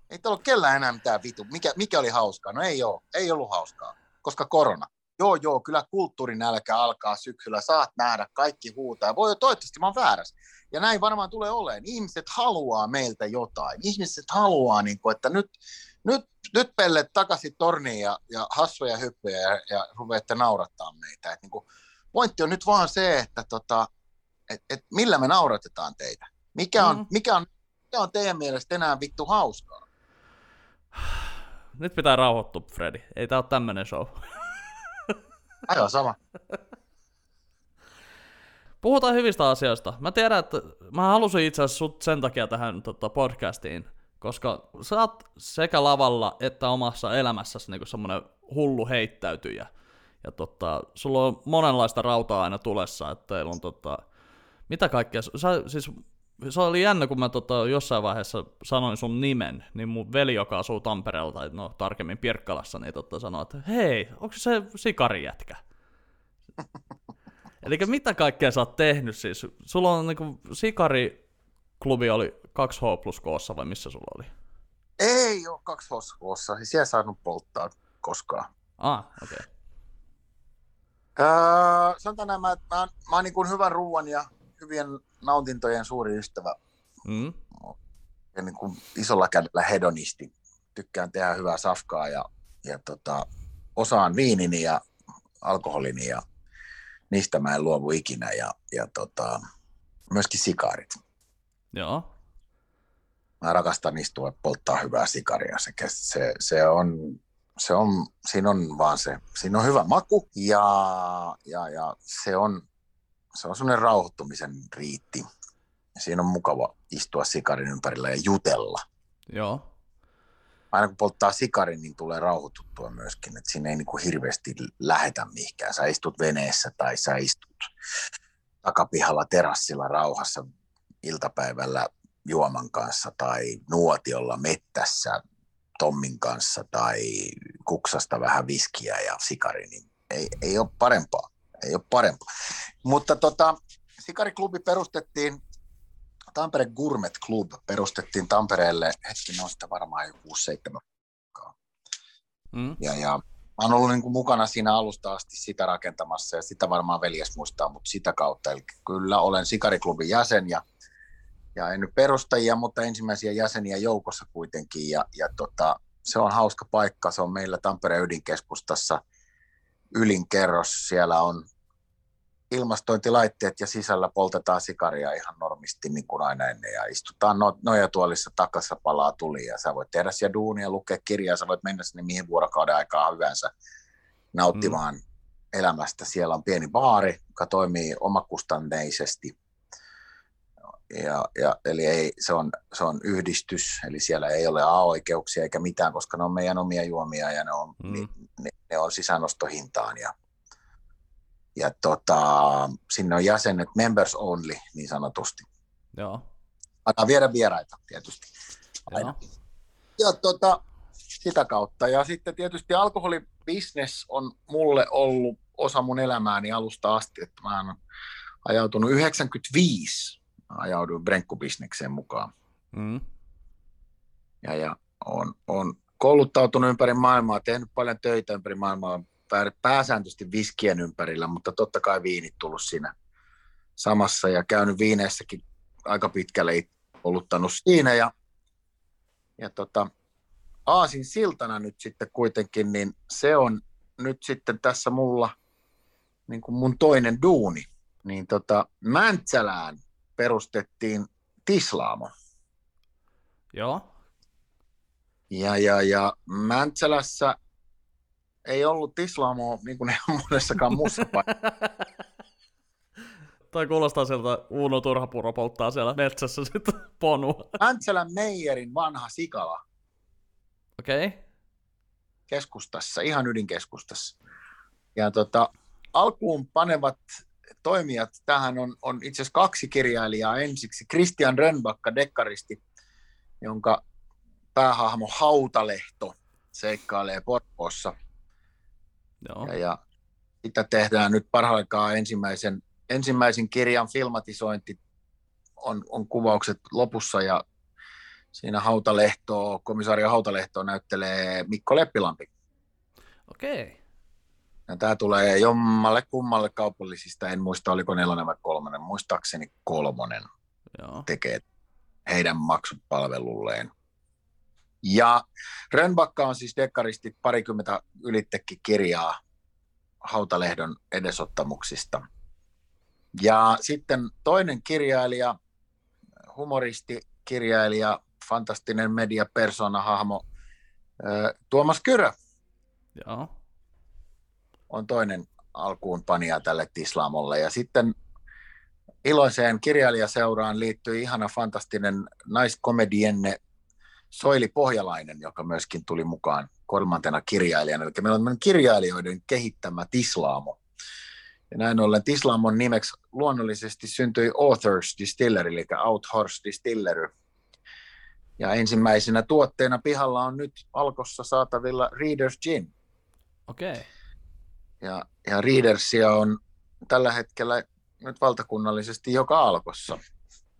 Ei täällä ole kellään enää mitään vitu. Mikä, mikä oli hauskaa? No ei ole. Ei ollut hauskaa koska korona. Joo, joo, kyllä kulttuurinälkä alkaa syksyllä, saat nähdä, kaikki huutaa. Voi toivottavasti mä oon väärässä. Ja näin varmaan tulee olemaan. Ihmiset haluaa meiltä jotain. Ihmiset haluaa, niin kuin, että nyt, nyt, nyt pellet takaisin torniin ja, ja hassuja hyppyjä ja, ja ruveette naurattaa meitä. Et, niin kuin, pointti on nyt vaan se, että tota, et, et millä me nauratetaan teitä. Mikä on, mm. mikä, on, mikä on teidän mielestä enää vittu hauskaa? Nyt pitää rauhoittua, Freddy. Ei tää ole tämmönen show. Aivan sama. Puhutaan hyvistä asioista. Mä tiedän, että mä halusin itse asiassa sut sen takia tähän tota, podcastiin, koska sä oot sekä lavalla että omassa elämässäsi niin semmonen hullu heittäytyjä. Ja tota, sulla on monenlaista rautaa aina tulessa, että teillä on tota, mitä kaikkea, sä, siis se oli jännä, kun mä tota, jossain vaiheessa sanoin sun nimen, niin mun veli, joka asuu Tampereella, tai no tarkemmin Pirkkalassa, niin tota sanoi, että hei, onko se sikarijätkä? Eli mitä kaikkea sä oot tehnyt siis? Sulla on niinku, sikariklubi oli 2H plus koossa vai missä sulla oli? Ei ole 2H koossa, siis siellä saanut polttaa koskaan. Ah, okei. Okay. Öö, sanotaan näin, mä, mä, mä oon niin hyvän ruoan ja hyvien nautintojen suuri ystävä. Mm. Ja niin kuin isolla kädellä hedonisti. Tykkään tehdä hyvää safkaa ja, ja tota, osaan viinini ja alkoholini ja niistä mä en luovu ikinä ja, ja tota, myöskin sikaarit. Joo. Mä rakastan istua polttaa hyvää sikaria. Se, se, se on, se on, siinä on vaan se, siinä on hyvä maku ja, ja, ja se on, se on semmoinen rauhoittumisen riitti. Siinä on mukava istua sikarin ympärillä ja jutella. Joo. Aina kun polttaa sikarin, niin tulee rauhoituttua myöskin, että siinä ei niin kuin hirveästi lähetä mihinkään. Sä istut veneessä tai sä istut takapihalla terassilla rauhassa iltapäivällä juoman kanssa tai nuotiolla mettässä Tommin kanssa tai kuksasta vähän viskiä ja sikari, niin ei, ei ole parempaa ei ole parempaa. Mutta tota, Sikariklubi perustettiin, Tampere Gourmet Club perustettiin Tampereelle, hetki noista varmaan joku 7 mm. Ja, ja mä oon ollut niin kuin mukana siinä alusta asti sitä rakentamassa ja sitä varmaan veljes muistaa, mutta sitä kautta. Eli kyllä olen Sikariklubin jäsen ja, ja en nyt perustajia, mutta ensimmäisiä jäseniä joukossa kuitenkin. Ja, ja tota, se on hauska paikka, se on meillä Tampereen ydinkeskustassa – ylin kerros, siellä on ilmastointilaitteet ja sisällä poltetaan sikaria ihan normisti niin kuin aina ennen ja istutaan no, nojatuolissa takassa palaa tuli ja sä voit tehdä siellä duunia, lukea kirjaa, sä voit mennä sinne mihin vuorokauden aikaa hyvänsä nauttimaan mm. elämästä. Siellä on pieni baari, joka toimii omakustanneisesti. Ja, ja, eli ei, se, on, se on yhdistys, eli siellä ei ole A-oikeuksia eikä mitään, koska ne on meidän omia juomia ja ne on, mm. ne, ne, ne on sisäänostohintaan ja ja tota, sinne on jäsenet members only niin sanotusti. Joo. Antaa viedä vieraita tietysti. Aina. Joo. Ja tota, sitä kautta. Ja sitten tietysti alkoholibisnes on mulle ollut osa mun elämääni alusta asti, että mä oon ajautunut 95, ajauduin brenkkubisnekseen mukaan. Mm. Ja, ja on, on kouluttautunut ympäri maailmaa, tehnyt paljon töitä ympäri maailmaa, pääsääntöisesti viskien ympärillä, mutta totta kai viinit tullut siinä samassa ja käynyt viineissäkin aika pitkälle oluttanut siinä ja, ja tota, Aasin siltana nyt sitten kuitenkin, niin se on nyt sitten tässä mulla niin kuin mun toinen duuni. Niin tota, Mäntsälään perustettiin Tislaamo. Joo. Ja, ja, ja Mäntsälässä ei ollut islamoa niin kuin ei monessakaan muussa Tai kuulostaa sieltä Uuno Turhapuro polttaa siellä metsässä sitten ponua. Mäntsälän Meijerin vanha sikala. Okei. Okay. Keskustassa, ihan ydinkeskustassa. Ja tota, alkuun panevat toimijat tähän on, on itse asiassa kaksi kirjailijaa ensiksi. Christian Rönbakka, dekkaristi, jonka päähahmo Hautalehto seikkailee Porvoossa – Joo. Ja, ja sitä tehdään nyt parhaillaan ensimmäisen, ensimmäisen kirjan filmatisointi on, on kuvaukset lopussa ja siinä Hautalehto, komisario Hautalehto näyttelee Mikko Leppilampi. Okei. Okay. Ja tämä tulee jommalle kummalle kaupallisista, en muista oliko nelonen vai kolmonen, muistaakseni kolmonen Joo. tekee heidän maksut palvelulleen. Ja Rönbakka on siis dekkaristit parikymmentä ylittekin kirjaa Hautalehdon edesottamuksista. Ja sitten toinen kirjailija, humoristi, kirjailija, fantastinen media persona hahmo Tuomas Kyrö. Joo. On toinen alkuun panija tälle Tislamolle. Ja sitten iloiseen kirjailijaseuraan liittyy ihana fantastinen naiskomedienne Soili Pohjalainen, joka myöskin tuli mukaan kolmantena kirjailijana. Eli meillä on kirjailijoiden kehittämä Tislaamo. Ja näin ollen Tislaamon nimeksi luonnollisesti syntyi Authors Distillery, eli Out Horse Distillery. Ja ensimmäisenä tuotteena pihalla on nyt alkossa saatavilla Readers Gin. Okei. Okay. Ja, ja Readersia on tällä hetkellä nyt valtakunnallisesti joka alkossa.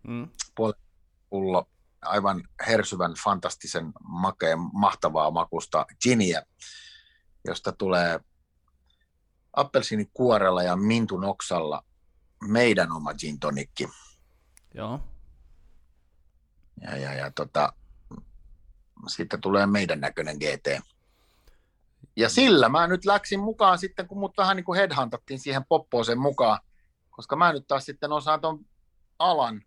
Mm. pullo aivan hersyvän, fantastisen, makeen, mahtavaa makusta giniä, josta tulee appelsiinikuorella ja mintunoksalla meidän oma gin tonikki. Joo. Ja, ja, ja tota, siitä tulee meidän näköinen GT. Ja sillä mä nyt läksin mukaan sitten, kun mut vähän niin kuin headhuntattiin siihen poppooseen mukaan, koska mä nyt taas sitten osaan ton alan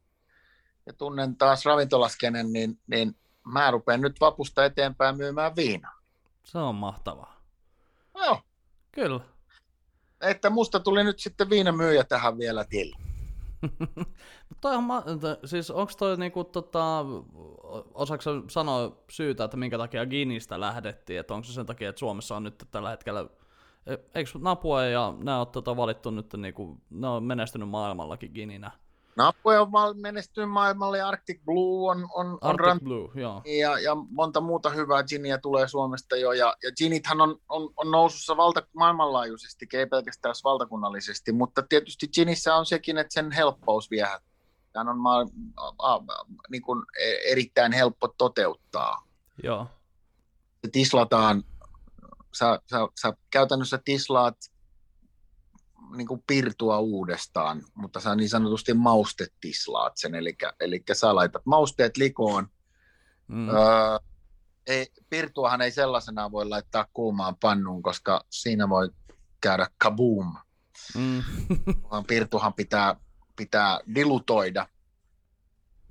ja tunnen taas ravintolaskenen, niin, niin mä rupean nyt vapusta eteenpäin myymään viinaa. Se on mahtavaa. Joo. Kyllä. Että musta tuli nyt sitten viinamyyjä tähän vielä til. Toihan ma- siis onko toi niinku tota, osaako sanoa syytä, että minkä takia Ginistä lähdettiin, että onko se sen takia, että Suomessa on nyt tällä hetkellä e, Eikö Napue ja nämä on tota valittu nyt, niinku, ne on menestynyt maailmallakin Gininä? Napue on menestynyt maailmalle ja Arctic Blue on, on, Arctic on Blue, joo. Ja, ja, monta muuta hyvää giniä tulee Suomesta jo. Ja, ja ginithän on, on, on nousussa valta, maailmanlaajuisesti, ei pelkästään valtakunnallisesti, mutta tietysti ginissä on sekin, että sen helppous viehättää. Tämä on maa, a, a, niin kuin e, erittäin helppo toteuttaa. Joo. Se tislataan, sä, sä, sä käytännössä tislaat niin kuin pirtua uudestaan, mutta sä niin sanotusti maustetislaat sen, eli, eli sä laitat mausteet likoon. Mm. Öö, ei, pirtuahan ei sellaisena voi laittaa kuumaan pannuun, koska siinä voi käydä kaboom. Mm. Vaan pirtuhan pitää, pitää dilutoida,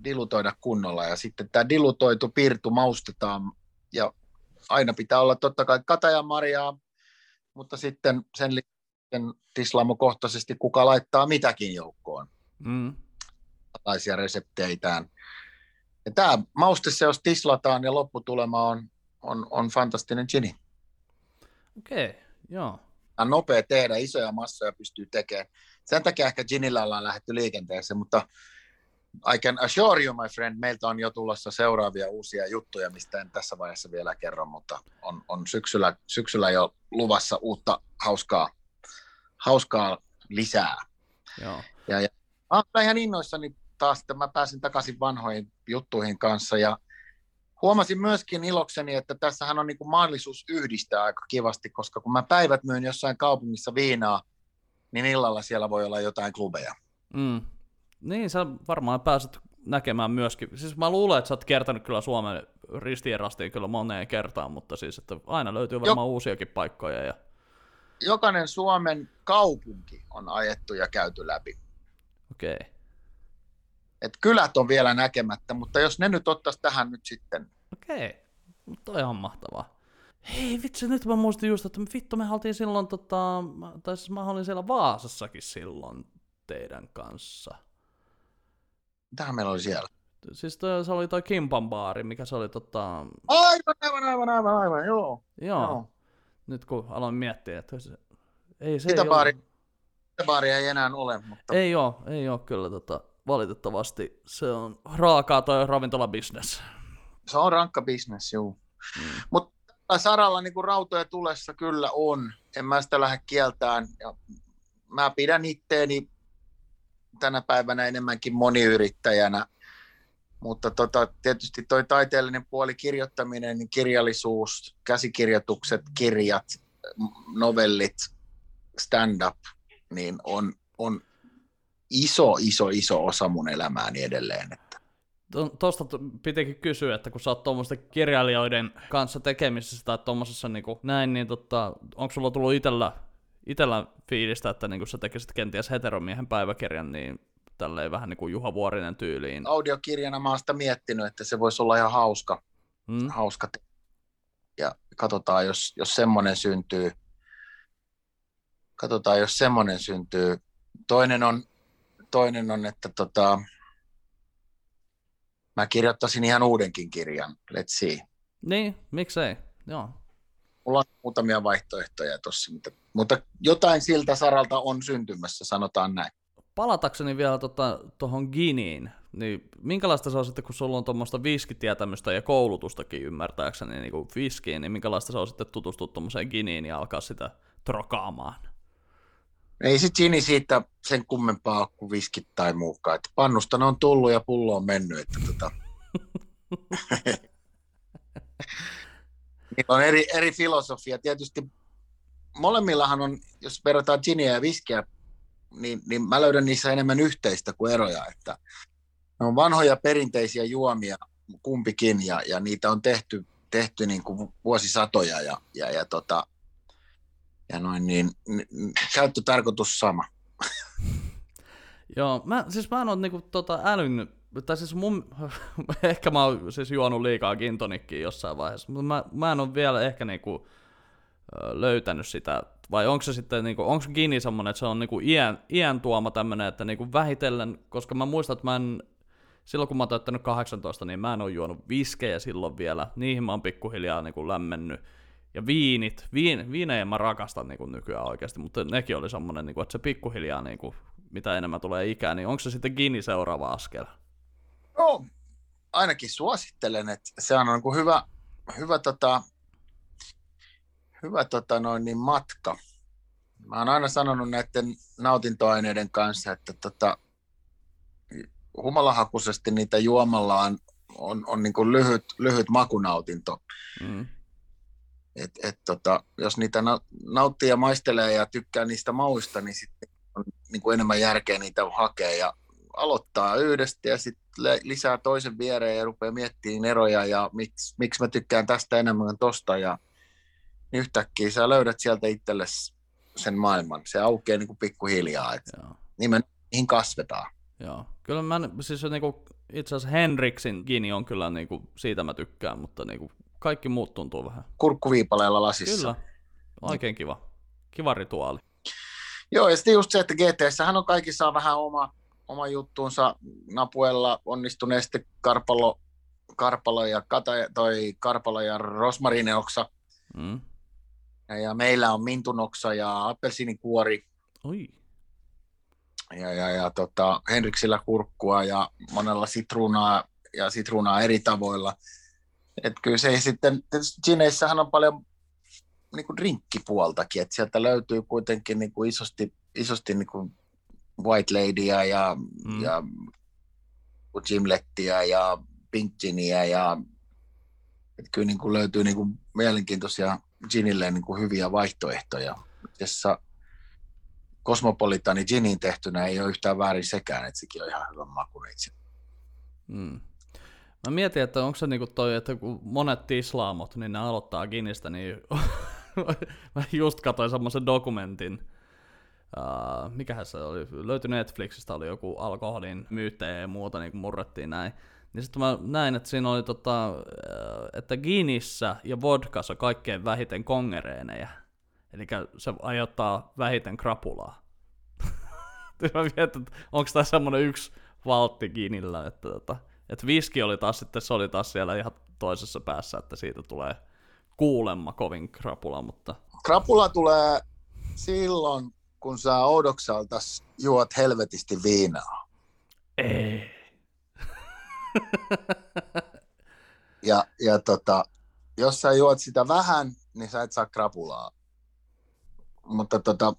dilutoida kunnolla ja sitten tämä dilutoitu pirtu maustetaan ja aina pitää olla totta kai katajamarjaa, mutta sitten sen sitten tislaamokohtaisesti kuka laittaa mitäkin joukkoon. Mm. Tällaisia resepteitään. Ja tämä mausteseos tislataan ja lopputulema on, on, on fantastinen gini. Okei, okay, joo. Tämä on nopea tehdä, isoja massoja pystyy tekemään. Sen takia ehkä ginillä ollaan lähdetty liikenteeseen, mutta I can assure you, my friend, meiltä on jo tulossa seuraavia uusia juttuja, mistä en tässä vaiheessa vielä kerro, mutta on, on syksyllä, syksyllä jo luvassa uutta hauskaa hauskaa lisää. Joo. Ja, ja mä olen ihan innoissani taas, että mä pääsin takaisin vanhoihin juttuihin kanssa ja huomasin myöskin ilokseni, että tässähän on niin kuin mahdollisuus yhdistää aika kivasti, koska kun mä päivät myyn jossain kaupungissa viinaa, niin illalla siellä voi olla jotain klubeja. Mm. Niin, sä varmaan pääset näkemään myöskin. Siis mä luulen, että sä oot kertonut kyllä Suomen ristien rastiin kyllä moneen kertaan, mutta siis että aina löytyy varmaan jo. uusiakin paikkoja. Ja jokainen Suomen kaupunki on ajettu ja käyty läpi. Okei. Okay. Et kylät on vielä näkemättä, mutta jos ne nyt ottaisi tähän nyt sitten. Okei, okay. toi on mahtavaa. Hei vitsi, nyt mä muistin just, että vittu me oltiin silloin, tota, tai siis mä olin siellä Vaasassakin silloin teidän kanssa. Mitähän meillä oli siellä? Siis toi, se oli toi Kimpan baari, mikä se oli tota... Aivan, aivan, aivan, aivan, aivan, joo. Joo. joo nyt kun aloin miettiä, että se, ei se Sitä, ei baari, ole... sitä baaria ei enää ole, mutta... Ei ole, ei ole kyllä tota, valitettavasti. Se on raakaa toi ravintolabisnes. Se on rankka bisnes, juu. Mm. Mutta saralla niin rautoja tulessa kyllä on. En mä sitä lähde kieltään. Ja mä pidän itteeni tänä päivänä enemmänkin moniyrittäjänä – mutta tota, tietysti toi taiteellinen puoli, kirjoittaminen, niin kirjallisuus, käsikirjoitukset, kirjat, novellit, stand-up, niin on, on iso, iso, iso osa mun elämääni edelleen. Että. Tuosta pitikin kysyä, että kun sä oot tuommoisten kirjailijoiden kanssa tekemisissä tai tuommoisessa niin näin, niin tota, onko sulla tullut itellä, itellä fiilistä, että niin sä tekisit kenties heteromiehen päiväkirjan, niin tälleen vähän niin kuin Juha Vuorinen tyyliin. Audiokirjana mä oon sitä miettinyt, että se voisi olla ihan hauska. Hmm. hauska ja katsotaan, jos, jos semmoinen syntyy. Katsotaan, jos semmoinen syntyy. Toinen on, toinen on että tota, mä kirjoittaisin ihan uudenkin kirjan, let's see. Niin, miksei, joo. Mulla on muutamia vaihtoehtoja tuossa, mutta, mutta jotain siltä saralta on syntymässä, sanotaan näin. Palatakseni vielä tuohon tota, Giniin, niin minkälaista se on sitten, kun sulla on tuommoista viskitietämystä ja koulutustakin ymmärtääkseni niin kuin viskiin, niin minkälaista se on sitten tutustua tuommoiseen Giniin ja alkaa sitä trokaamaan? Ei sit Gini siitä sen kummempaa kuin viskit tai muukaan. Että pannusta ne on tullut ja pullo on mennyt. Että tota... Niillä on eri, eri filosofia. Tietysti molemmillahan on, jos verrataan giniä ja viskiä, niin, niin mä löydän niissä enemmän yhteistä kuin eroja. Että ne on vanhoja perinteisiä juomia kumpikin ja, ja niitä on tehty, tehty niin kuin vuosisatoja ja, ja, ja, tota, ja noin niin, käyttötarkoitus sama. Joo, mä, siis mä en ole niinku tota älyn, tai siis mun, ehkä mä oon siis juonut liikaa gintonikkiä jossain vaiheessa, mutta mä, mä en ole vielä ehkä niinku löytänyt sitä, vai onko se sitten, niinku, onko Gini semmoinen, että se on niinku iän, iän tuoma tämmöinen, että niinku vähitellen, koska mä muistan, että mä en silloin kun mä oon täyttänyt 18, niin mä en ole juonut viskejä silloin vielä. Niihin mä oon pikkuhiljaa niin kuin lämmennyt. Ja viinit, viin, viinejä mä rakastan niin kuin nykyään oikeasti, mutta nekin oli semmoinen, niin kuin, että se pikkuhiljaa, niin kuin, mitä enemmän tulee ikää, niin onko se sitten Gini seuraava askel? No, ainakin suosittelen, että se on niin hyvä, hyvä, tota, hyvä tota noin, niin matka. Mä oon aina sanonut näiden nautintoaineiden kanssa, että tota, humalahakuisesti niitä juomallaan on, on niin kuin lyhyt, lyhyt makunautinto. Mm. Et, et tota, jos niitä nauttii ja maistelee ja tykkää niistä mauista, niin sitten on niin kuin enemmän järkeä niitä hakea ja aloittaa yhdestä ja sitten lisää toisen viereen ja rupeaa miettimään eroja ja miksi, miksi mä tykkään tästä enemmän kuin tosta ja niin yhtäkkiä sä löydät sieltä itsellesi sen maailman. Se aukeaa niin kuin pikkuhiljaa, että nimen, kasvetaan. Joo. Kyllä mä, siis niinku, itse asiassa Henriksin Gini on kyllä niinku, siitä mä tykkään, mutta niinku, kaikki muut tuntuu vähän. Kurkkuviipaleella lasissa. Kyllä, oikein kiva. Kiva rituaali. Joo, ja sitten just se, että GTS on kaikissa on vähän oma, oma juttuunsa. Napuella onnistuneesti Karpalo, Karpalo ja Kata, toi Karpalo ja Rosmarineoksa. Mm. Ja, meillä on mintunoksa ja appelsiinikuori. Oi ja, ja, ja tota, Henriksillä kurkkua ja monella sitruunaa ja sitruunaa eri tavoilla. Et kyllä se sitten, Gineissähän on paljon niin kuin drinkkipuoltakin, että sieltä löytyy kuitenkin niin kuin isosti, isosti niin kuin White Ladyä ja, mm. ja Gimlettiä ja Pink Giniä ja että kyllä niin kuin löytyy niin kuin mielenkiintoisia ginille niin kuin hyviä vaihtoehtoja, jossa Cosmopolitani ginin tehtynä ei ole yhtään väärin sekään, että sekin on ihan hyvä maku itse. Mm. Mä mietin, että onko se niinku toi, että kun monet tislaamot, niin ne aloittaa ginistä, niin mä just katsoin semmoisen dokumentin, uh, mikähän se oli, löytyi Netflixistä, oli joku alkoholin myyttejä ja muuta, niin kuin murrettiin näin. Niin sitten mä näin, että siinä oli tota, että Ginissä ja vodkassa kaikkein vähiten kongereenejä. Eli se aiheuttaa vähiten krapulaa. mä mietin, että onko tämä semmoinen yksi valtti Ginillä, että, että, että viski oli taas sitten, se oli taas siellä ihan toisessa päässä, että siitä tulee kuulemma kovin krapula, mutta... Krapula tulee silloin, kun sä oudoksaltas juot helvetisti viinaa. Ei. ja, ja tota, jos sä juot sitä vähän, niin sä et saa krapulaa mutta tota,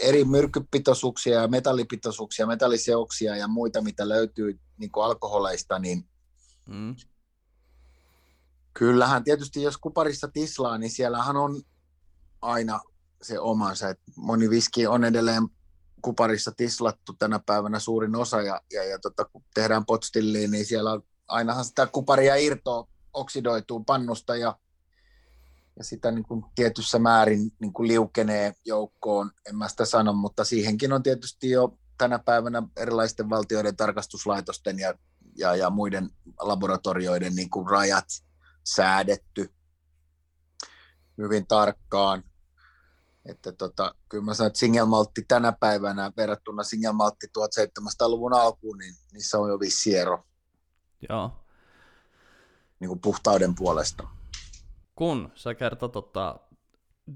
eri myrkkypitoisuuksia ja metallipitoisuuksia, metalliseoksia ja muita, mitä löytyy niin kuin alkoholeista, niin mm. kyllähän tietysti jos kuparissa tislaa, niin siellähän on aina se omansa. Et moni viski on edelleen kuparissa tislattu tänä päivänä suurin osa ja, ja, ja tota, kun tehdään potstilliin, niin siellä on ainahan sitä kuparia irtoa oksidoituu pannusta ja ja sitä niin kuin tietyssä määrin niin kuin liukenee joukkoon, en mä sitä sano, mutta siihenkin on tietysti jo tänä päivänä erilaisten valtioiden tarkastuslaitosten ja, ja, ja muiden laboratorioiden niin kuin rajat säädetty hyvin tarkkaan. Että tota, kyllä mä sanon, että singelmaltti tänä päivänä verrattuna singelmaltti 1700-luvun alkuun, niin niissä on jo vissi ero. Joo. Niin kuin puhtauden puolesta. Kun sä kertot tota,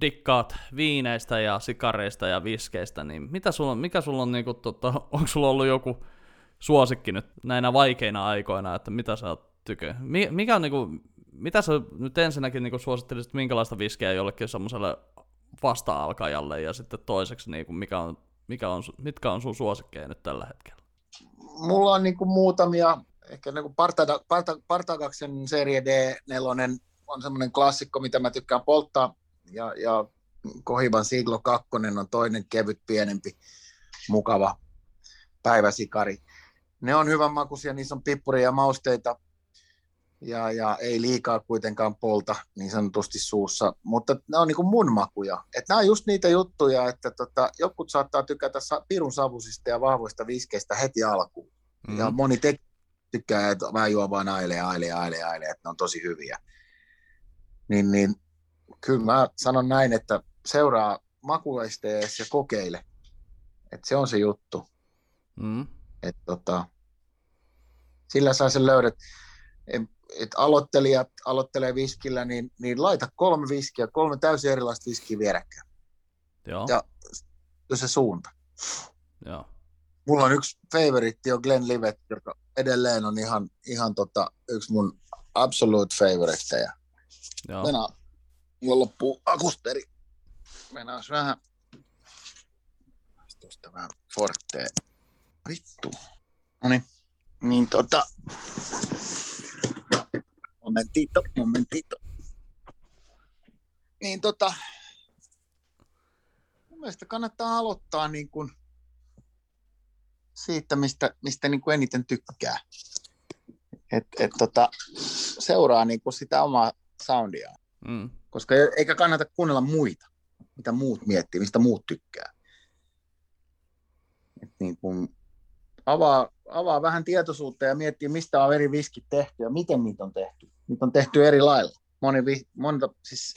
dikkaat viineistä ja sikareista ja viskeistä, niin mitä sulla mikä sulla on, niinku, tota, onko sulla ollut joku suosikki nyt näinä vaikeina aikoina, että mitä sä tykö? Mikä on niinku, mitä sä nyt ensinnäkin niinku suosittelisit, minkälaista viskeä jollekin semmoiselle vasta-alkajalle ja sitten toiseksi, niinku, mikä on, mikä on, mitkä on sun suosikkeja nyt tällä hetkellä? Mulla on niinku muutamia, ehkä niinku Partagaksen serie D4 on semmoinen klassikko, mitä mä tykkään polttaa, ja, ja Kohiban Siglo 2 on toinen kevyt, pienempi, mukava päiväsikari. Ne on hyvän makuisia, niissä on pippuria ja mausteita, ja, ja ei liikaa kuitenkaan polta niin sanotusti suussa, mutta ne on niin kuin mun makuja. Et nämä on just niitä juttuja, että tota, jotkut saattaa tykätä pirun savusista ja vahvoista viskeistä heti alkuun. Mm. Ja moni te- tykkää, että mä juon vaan aile, aile, aile, aile, että ne on tosi hyviä. Niin, niin kyllä mä sanon näin, että seuraa makuaistees ja kokeile. Että se on se juttu. Mm. Et tota, sillä saa sen löydät että aloittelijat aloittelee viskillä, niin, niin laita kolme viskiä, kolme täysin erilaista viskiä vierekkäin. Joo. Ja se suunta. Joo. Mulla on yksi favoritti on Glenn Livet, joka edelleen on ihan, ihan tota, yksi mun absolute favoriteja. Joo. Mennään, mulla loppuu akusteri. Mennään vähän tuosta vähän fortteen. Vittu. No niin. Niin tota, momentito, momentito. Niin tota, mun mielestä kannattaa aloittaa niin kuin siitä, mistä, mistä niin kuin eniten tykkää. Et, et tota, seuraa niin kuin sitä omaa soundia. Mm. Koska eikä kannata kuunnella muita, mitä muut miettii, mistä muut tykkää. Et niin kuin avaa, avaa vähän tietoisuutta ja miettii, mistä on eri viskit tehty ja miten niitä on tehty niitä on tehty eri lailla. Moni, monta, siis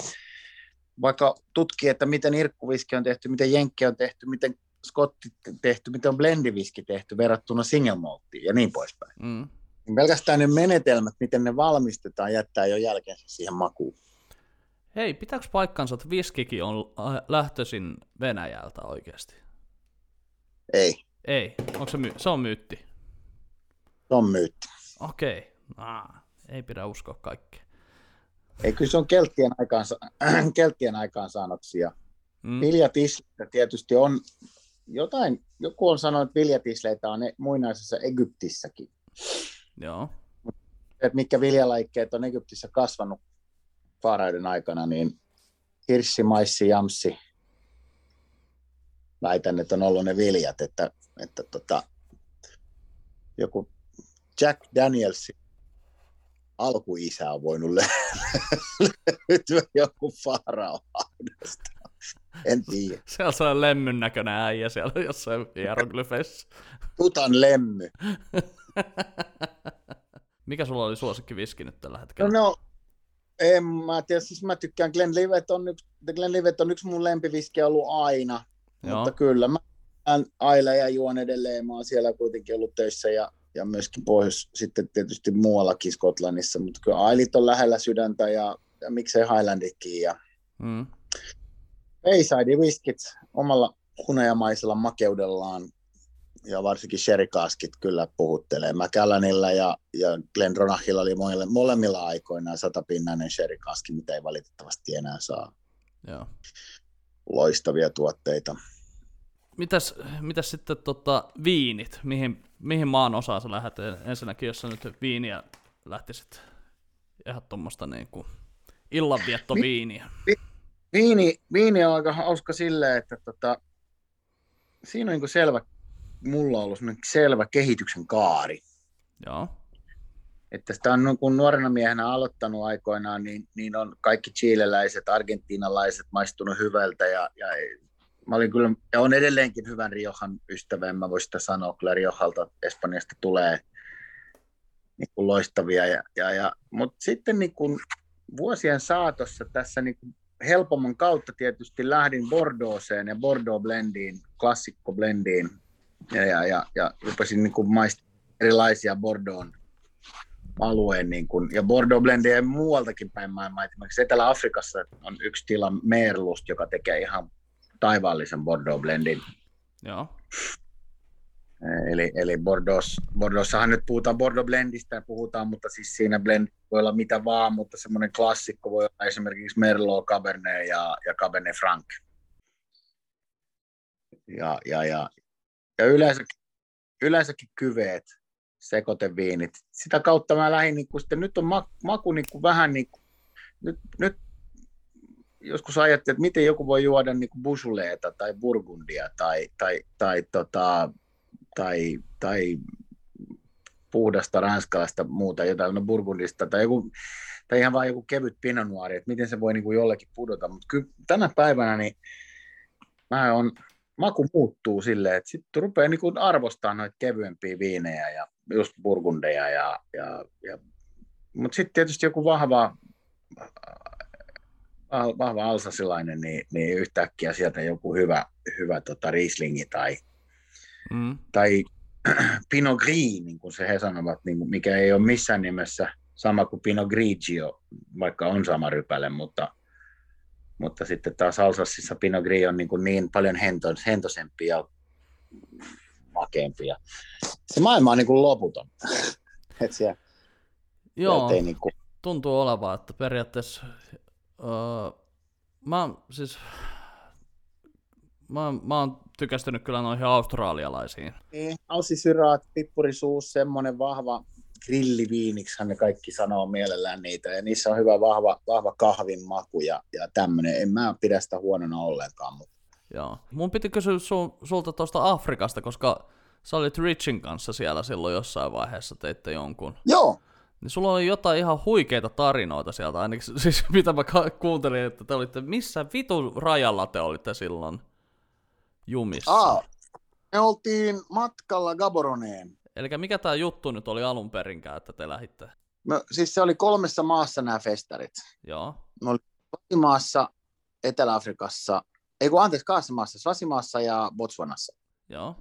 vaikka tutkii, että miten irkkuviski on tehty, miten jenkki on tehty, miten skotti tehty, miten on blendiviski tehty verrattuna single malttiin ja niin poispäin. Mm. Niin pelkästään ne menetelmät, miten ne valmistetaan, jättää jo jälkeensä siihen makuun. Hei, pitääkö paikkansa, että viskikin on äh, lähtöisin Venäjältä oikeasti? Ei. Ei, onko se, my- se on myytti? Se on myytti. Okei, okay. ah ei pidä uskoa kaikkea. Ei, kyllä se on kelttien, aikaansa, kelttien aikaansaannoksia. Mm. Viljatisleitä tietysti on jotain, joku on sanonut, että viljatisleitä on muinaisessa Egyptissäkin. Joo. Että mitkä viljalajikkeet on Egyptissä kasvanut faaraiden aikana, niin hirssi, maissi, jamsi, väitän, että on ollut ne viljat, että, että tota, joku Jack Daniels alkuisä on voinut löytyä joku farao En tiedä. Se on sellainen lemmyn näköinen äijä siellä jossain hieroglyfeissä. Tutan lemmy. Mikä sulla oli suosikki viski nyt tällä hetkellä? No, no en mä tiedä, siis mä tykkään Glen Livet on yksi, Glen Livet on yksi mun lempiviski ollut aina. Joo. Mutta kyllä mä Aile ja juon edelleen, mä oon siellä kuitenkin ollut töissä ja ja myöskin pohjois sitten tietysti muuallakin Skotlannissa, mutta kyllä Ailit on lähellä sydäntä ja, ja miksei Highlandikin ja mm. Bayside Whiskit omalla hunajamaisella makeudellaan ja varsinkin sherikaaskit kyllä puhuttelee. McAllanilla ja, ja Glen Ronahilla oli mole, molemmilla aikoina satapinnainen sherikaaski, mitä ei valitettavasti enää saa. Joo. Loistavia tuotteita. Mitäs, mitäs sitten tota, viinit? Mihin, mihin maan osaan sä lähdet? Ensinnäkin, jos sä nyt viiniä lähtisit ihan tuommoista niin kuin illanviettoviiniä. Vi, viini, viini on aika hauska silleen, että tota, siinä on niin selvä, mulla on ollut selvä kehityksen kaari. Joo. Että sitä on kun nuorena miehenä aloittanut aikoinaan, niin, niin on kaikki chileläiset, argentiinalaiset maistunut hyvältä ja, ja mä olin kyllä, ja on edelleenkin hyvän Riohan ystävä, en mä voi sitä sanoa, kyllä Riohalta Espanjasta tulee niin kuin loistavia. Ja, ja, ja, mutta sitten niin kuin vuosien saatossa tässä niin kuin helpomman kautta tietysti lähdin Bordeauxeen ja Bordeaux Blendiin, klassikko Blendiin, ja, ja, ja, ja rupesin niin kuin erilaisia Bordeaux alueen, niin kuin, ja Bordeaux Blendia muualtakin päin maailmaa. Etelä-Afrikassa on yksi tila Merlust, joka tekee ihan taivaallisen Bordeaux Blendin. Joo. Eli, eli Bordeaux, Bordeauxssahan nyt puhutaan Bordeaux Blendistä, puhutaan, mutta siis siinä blend voi olla mitä vaan, mutta semmoinen klassikko voi olla esimerkiksi Merlot, Cabernet ja, ja Cabernet Franc. Ja, ja, ja, ja yleensä, yleensäkin kyveet, sekoiteviinit. Sitä kautta mä lähdin, niin kun sitten, nyt on maku, maku niin kuin vähän niin kuin, nyt, nyt joskus ajattelin, että miten joku voi juoda niin kuin busuleeta tai burgundia tai, tai, tai, tota, tai, tai puhdasta ranskalaista muuta, jotain no burgundista tai, joku, tai ihan vain joku kevyt pinot noir, että miten se voi niin kuin jollekin pudota. Mutta kyllä tänä päivänä niin mä on, maku muuttuu silleen, että sitten rupeaa niin arvostaa noita kevyempiä viinejä ja just burgundeja. Ja, ja, ja, mutta sitten tietysti joku vahva, vahva alsasilainen, niin, niin yhtäkkiä sieltä joku hyvä, hyvä tota Rieslingi tai, mm. tai Pinot Gris, niin kuin se he sanovat, niin kuin, mikä ei ole missään nimessä sama kuin Pinot Grigio, vaikka on sama rypäle, mutta, mutta sitten taas Alsassissa Pinot Gris on niin, kuin niin paljon hentos, hentosempi ja makeampi. Ja se maailma on niin kuin loputon. Et siellä, Joo, ei niin kuin... tuntuu olevan, että periaatteessa uh, mä siis mä, mä oon tykästynyt kyllä noihin australialaisiin. Niin, aussisyraat, pippurisuus, semmoinen vahva grilliviiniksi ne kaikki sanoo mielellään niitä, ja niissä on hyvä vahva, vahva kahvin maku ja, ja tämmöinen. En mä pidä sitä huonona ollenkaan. Mutta... Joo. Mun piti kysyä su, sulta tuosta Afrikasta, koska sä olit Richin kanssa siellä silloin jossain vaiheessa, teitte jonkun. Joo. Niin sulla oli jotain ihan huikeita tarinoita sieltä, ainakin siis mitä mä kuuntelin, että te olitte, missä vitu rajalla te olitte silloin? jumissa? Aa, me oltiin matkalla Gaboroneen. Eli mikä tämä juttu nyt oli alun perinkään, että te lähditte? No, siis se oli kolmessa maassa nämä festarit. Joo. Me oli Svasimaassa, Etelä-Afrikassa, ei kun anteeksi, kahdessa maassa, Svasimaassa ja Botswanassa. Joo.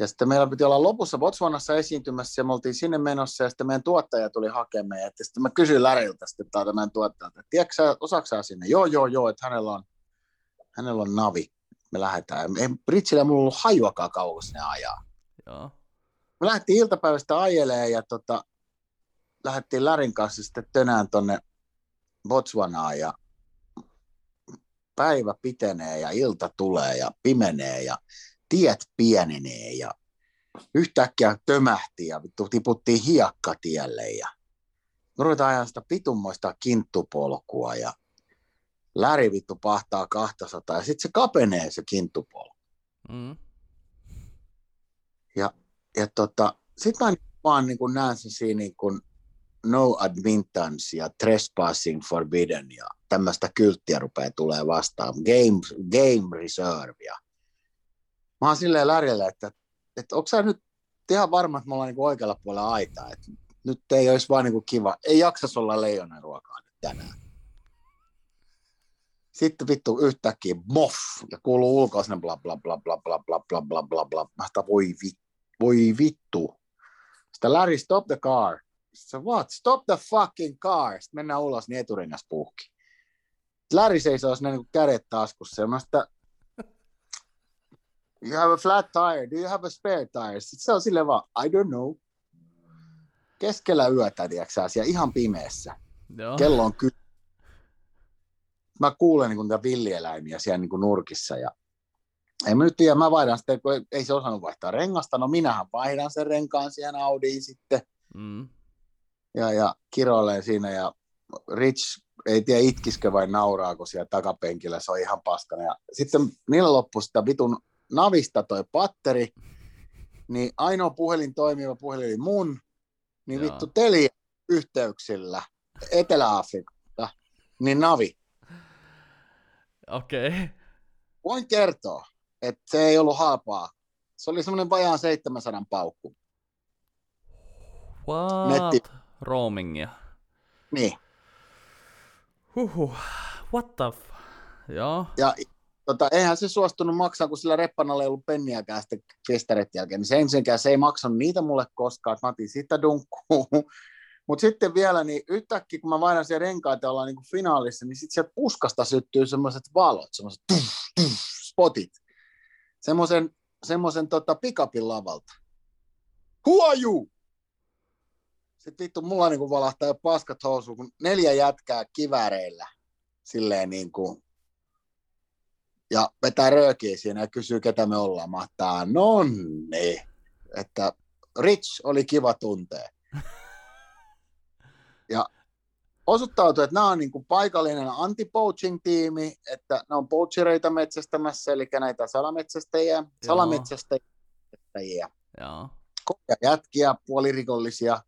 Ja sitten meillä piti olla lopussa Botswanassa esiintymässä ja me oltiin sinne menossa ja sitten meidän tuottaja tuli hakemaan. Ja sitten mä kysyin Läriltä sitten täältä meidän tuottajalta, että tiedätkö sä, sinne? Joo, joo, joo, että hänellä on, hänellä on navi me lähdetään. Ei Britsillä mulla ollut hajuakaan kauas ne ajaa. Joo. Me lähdettiin iltapäivästä ajelee ja tota, lähdettiin Lärin kanssa sitten tönään tonne Botswanaan ja päivä pitenee ja ilta tulee ja pimenee ja tiet pienenee ja yhtäkkiä tömähti ja vittu tiputtiin hiekkatielle ja ruvetaan ajaa sitä pitummoista kinttupolkua ja läri vittu pahtaa 200 ja sitten se kapenee se kinttupolku. Mm. Ja, ja tota, sitten mä vaan niin näen sen siinä niin kuin no admittance ja trespassing forbidden ja tämmöistä kylttiä rupeaa tulee vastaan, game, game reserve ja mä oon silleen lärjellä, että, että onko sä nyt ihan varma, että me ollaan niin oikealla puolella aitaa, että nyt ei olisi vaan niin kiva, ei jaksas olla leijonan ruokaa nyt tänään. Sitten vittu yhtäkkiä moff ja kuuluu ulkoa sinne bla bla bla bla bla bla bla bla bla bla. Mä voi, vi, voi vittu. Sitten Larry, stop the car. Sitten what? Stop the fucking car. Sitten mennään ulos, niin eturengas puhki. Larry seisoo sinne niin kädet taskussa. Ja mä sitä, you have a flat tire, do you have a spare tire? Sitten se on silleen vaan, I don't know. Keskellä yötä, tiedätkö siellä ihan pimeässä. Joo. Kello on ky- mä kuulen niin niitä villieläimiä siellä niin nurkissa ja en mä nyt tiedä, mä vaihdan sitten, kun ei se osannut vaihtaa rengasta, no minähän vaihdan sen renkaan siihen Audiin sitten. Mm. Ja, ja kiroilen siinä ja Rich ei tiedä itkiskö vai nauraako siellä takapenkillä, se on ihan paskana. Ja sitten niillä loppui sitä vitun navista toi patteri, niin ainoa puhelin toimiva puhelin oli mun, niin Joo. vittu teli yhteyksillä Etelä-Afrikasta, niin navi Okei. Okay. Voin kertoa, että se ei ollut halpaa. Se oli semmoinen vajaan 700 paukku. What? Netti. Roamingia. Niin. Huhhuh. What the f... Joo. Ja tota, eihän se suostunut maksaa, kun sillä reppanalla ei ollut penniäkään sitten festarit jälkeen, niin se ensinnäkään se ei maksanut niitä mulle koskaan, että mä otin siitä dunkkuun. Mutta sitten vielä, niin yhtäkkiä kun mä vaihdan siellä renkaita ja ollaan niin finaalissa, niin sitten sieltä puskasta syttyy semmoiset valot, semmoiset spotit, semmoisen semmoisen tota, pikapin lavalta. Who are you? Sitten vittu, mulla niinku valahtaa jo paskat housuun, kun neljä jätkää kiväreillä. Silleen niin kuin, ja vetää röökiä siinä ja kysyy, ketä me ollaan. Mahtaa, nonni. Että Rich oli kiva tuntea. Ja osoittautui, että nämä on niin kuin paikallinen anti-poaching-tiimi, että ne on poachereita metsästämässä, eli näitä salametsästäjiä, salametsästäjiä. Joo. Jätkiä, puolirikollisia.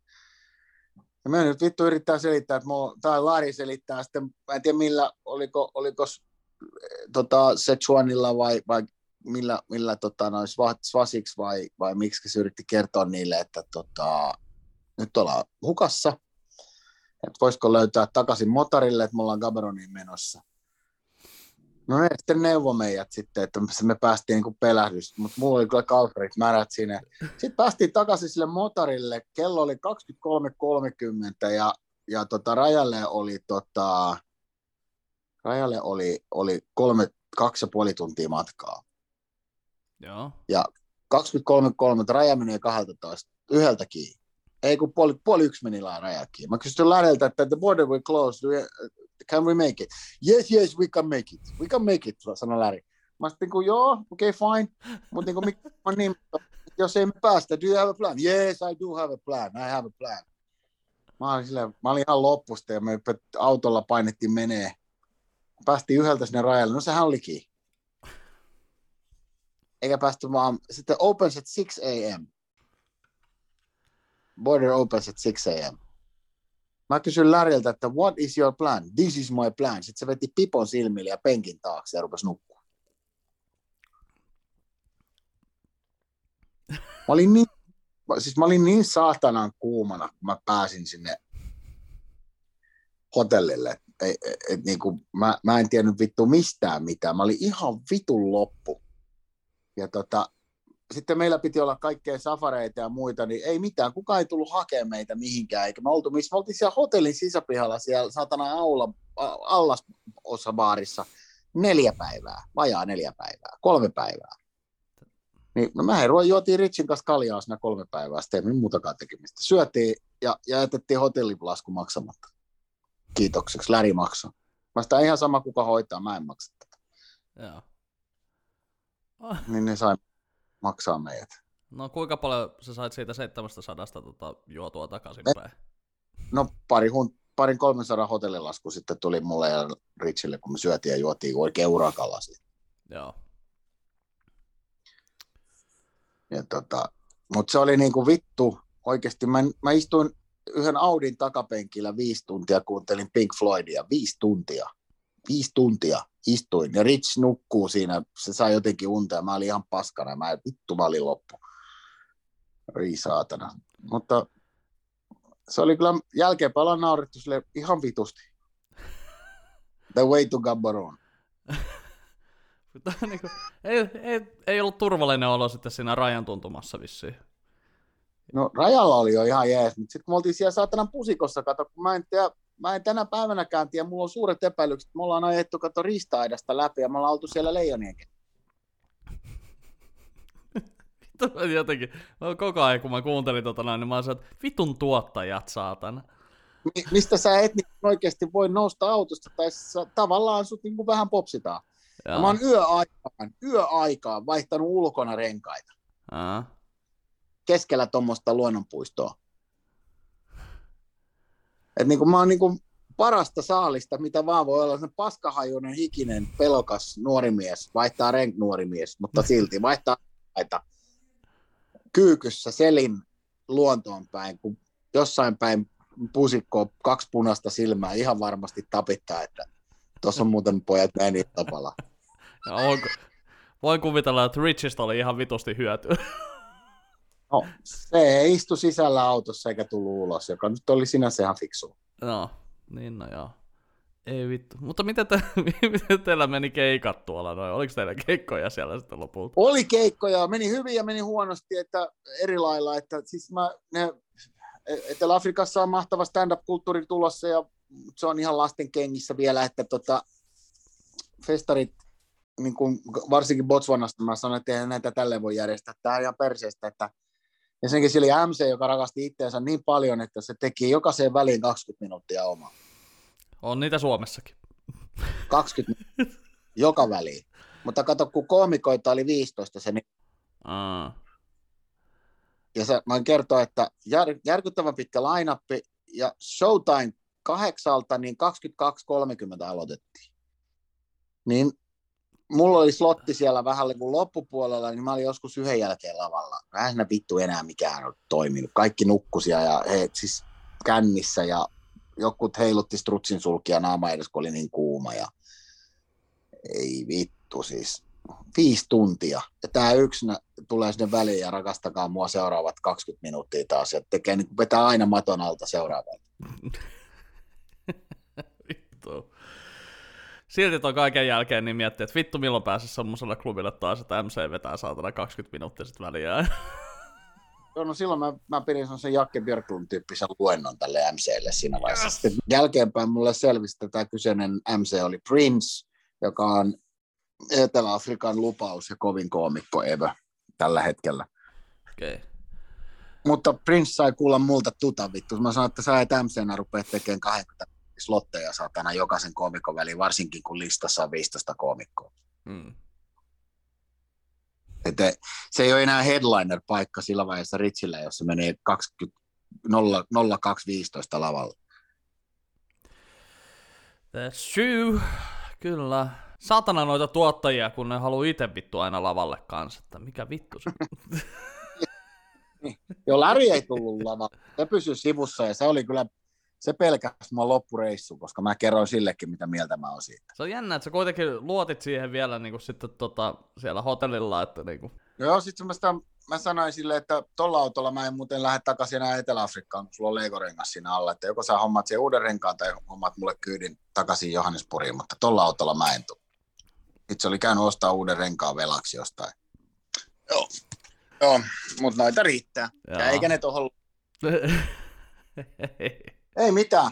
Ja me nyt vittu yrittää selittää, että mulla, tai Lari selittää sitten, mä en tiedä millä, oliko, oliko tota, Sechuanilla vai, vai millä, millä tota, noin Svasiksi vai, vai miksi se yritti kertoa niille, että tota, nyt ollaan hukassa, että voisiko löytää takaisin motorille, että me ollaan Gaberoniin menossa. No ne sitten neuvo meidät sitten, että me päästiin niin kuin pelähdys, mutta mulla oli kyllä kalsarit märät siinä. Sitten päästiin takaisin sille motorille, kello oli 23.30 ja, ja tota, rajalle oli, tota, rajalle oli, oli kolme, kaksi ja puoli tuntia matkaa. Joo. Ja 23.30 raja menee 12, yhdeltä kiinni. Ei kun puoli, puoli yksi meni rajakin. Mä kysyin läheltä, että the border will close, we, can we make it? Yes, yes, we can make it. We can make it, sanoi Larry. Mä sitten niin joo, okei, okay, fine. Mutta niin kuin, niin, jos ei me päästä, do you have a plan? Yes, I do have a plan. I have a plan. Mä olin, sille, mä olin ihan loppusta ja me autolla painettiin menee. Päästiin yhdeltä sinne rajalle. No sehän olikin. Eikä päästy vaan, sitten opens at 6 a.m. Border opens at 6 a.m. Mä kysyin Läriltä, että what is your plan? This is my plan. Sitten se veti pipon silmille ja penkin taakse ja rupesi nukkua. Mä olin niin, siis mä olin niin saatanan kuumana, kun mä pääsin sinne hotellille. Et, et, et, niin kuin, mä, mä en tiennyt vittu mistään mitään. Mä olin ihan vitun loppu. Ja tota, sitten meillä piti olla kaikkea safareita ja muita, niin ei mitään, kukaan ei tullut hakemaan meitä mihinkään, eikä me oltu missä, me oltiin siellä hotellin sisäpihalla, siellä satana aula, allas baarissa neljä päivää, vajaa neljä päivää, kolme päivää. Niin, no mä ruoan juotiin Richin kanssa kaljaa siinä kolme päivää, sitten ei muutakaan tekemistä. Syötiin ja, ja jätettiin hotellilasku maksamatta. Kiitokseksi, Läri maksoi. Mä sitä ihan sama kuka hoitaa, mä en maksa tätä. Joo. Niin ne sai maksaa meidät. No kuinka paljon sä sait siitä 700 tota, juotua takaisin päin? No pari, hun, parin 300 hotellilasku sitten tuli mulle ja Richille, kun me syötiin ja juotiin oikein urakalla. Joo. Ja tota, mutta se oli niinku vittu, oikeasti mä, mä istuin yhden Audin takapenkillä viisi tuntia, kuuntelin Pink Floydia, viisi tuntia viisi tuntia istuin ja Rich nukkuu siinä, se sai jotenkin unta ja mä olin ihan paskana, mä vittu mä olin loppu. Ri saatana. Mutta se oli kyllä jälkeenpäin ollaan naurettu sille ihan vitusti. The way to Gabaron. niin kuin, ei, ei, ei, ollut turvallinen olo sitten siinä rajan tuntumassa vissiin. No rajalla oli jo ihan jees, mutta sitten kun me oltiin siellä saatanan pusikossa, kato, kun mä en tiedä, mä en tänä päivänäkään tiedä, mulla on suuret epäilykset, me ollaan ajettu kato ristaidasta läpi ja me ollaan oltu siellä leijonien Jotenkin, koko ajan kun mä kuuntelin tota noin, niin mä sanoin, että vitun tuottajat, saatana. Mi- mistä sä et niin oikeasti voi nousta autosta, tai sä, tavallaan sut niin kuin vähän popsitaan. Ja mä oon yöaikaan, yöaikaan vaihtanut ulkona renkaita. Aa. Keskellä tuommoista luonnonpuistoa. Et niin kuin mä oon niin kuin parasta saalista, mitä vaan voi olla. Se paskahajuinen, hikinen, pelokas nuori mies, vaihtaa renk nuori mies, mutta silti vaihtaa aita kyykyssä selin luontoon päin, kun jossain päin pusikko kaksi punaista silmää ihan varmasti tapittaa, että tuossa on muuten pojat meni tapalla. voin kuvitella, että Richistä oli ihan vitusti hyötyä. No, se ei istu sisällä autossa eikä tullut ulos, joka nyt oli sinänsä ihan fiksu. No, niin no joo. Ei vittu. Mutta miten, te, miten teillä meni keikat tuolla noin? Oliko teillä keikkoja siellä sitten lopulta? Oli keikkoja, meni hyvin ja meni huonosti, että eri lailla, että siis mä, ne, Etelä-Afrikassa on mahtava stand-up-kulttuuri tulossa ja se on ihan lasten kengissä vielä, että tota, festarit, niin kuin varsinkin Botswanasta mä sanoin, että näitä tälleen voi järjestää, tämä on ihan perseestä, että ja senkin siellä oli MC, joka rakasti itseensä niin paljon, että se teki jokaiseen väliin 20 minuuttia omaa. On niitä Suomessakin. 20 joka väliin. Mutta kato, kun koomikoita oli 15, se niin... Aa. Ja se, mä kertoa, että jär, järkyttävän pitkä lainappi ja showtime kahdeksalta, niin 22.30 aloitettiin. Niin mulla oli slotti siellä vähän niin kuin loppupuolella, niin mä olin joskus yhden jälkeen lavalla. Vähän siinä vittu enää mikään on toiminut. Kaikki nukkusia ja he siis kännissä ja jokut heilutti strutsin sulkia naama edes, kun oli niin kuuma. Ja... Ei vittu siis. Viisi tuntia. Ja tämä yksi tulee sinne väliin ja rakastakaa mua seuraavat 20 minuuttia taas. Ja tekee, niin vetää aina maton alta seuraavaan. vittu. Silti toi kaiken jälkeen niin miettii, että vittu milloin pääsisi semmoiselle klubille taas, että MC vetää saatana 20 minuuttia sitten väliä. Joo, no silloin mä, mä pidin semmoisen Jakke Björklund tyyppisen luennon tälle MClle siinä vaiheessa. Yes. Sitten jälkeenpäin mulle selvisi, että tämä kyseinen MC oli Prince, joka on Etelä-Afrikan lupaus ja kovin koomikko Evo tällä hetkellä. Okay. Mutta Prince sai kuulla multa tuta vittu. Mä sanoin, että sä et MCnä rupea tekemään 20 slotteja satana jokaisen koomikon väliin, varsinkin kun listassa on 15 koomikkoa. Mm. Että se ei ole enää headliner-paikka sillä vaiheessa Ritsillä, jossa menee 20, 0, 0215 lavalla. That's true. Kyllä. Satana noita tuottajia, kun ne haluaa itse vittu aina lavalle kanssa. Että mikä vittu se Joo, Läri ei tullut lavalle. Se pysyi sivussa ja se oli kyllä se pelkäsi mua loppureissu, koska mä kerroin sillekin, mitä mieltä mä oon siitä. Se on jännä, että sä kuitenkin luotit siihen vielä niin kuin sitten tota, siellä hotellilla. Että niin kuin... Joo, sitten mä, sitä, mä sanoin sille, että tuolla autolla mä en muuten lähde takaisin enää Etelä-Afrikkaan, kun sulla on Lego-rengas siinä alla, että joko sä hommat sen uuden renkaan tai hommat mulle kyydin takaisin Johannespuriin, mutta tuolla autolla mä en tule. Itse oli käynyt ostaa uuden renkaan velaksi jostain. Joo, Joo mutta noita riittää. Joo. Ja eikä ne tuohon... Ei mitään.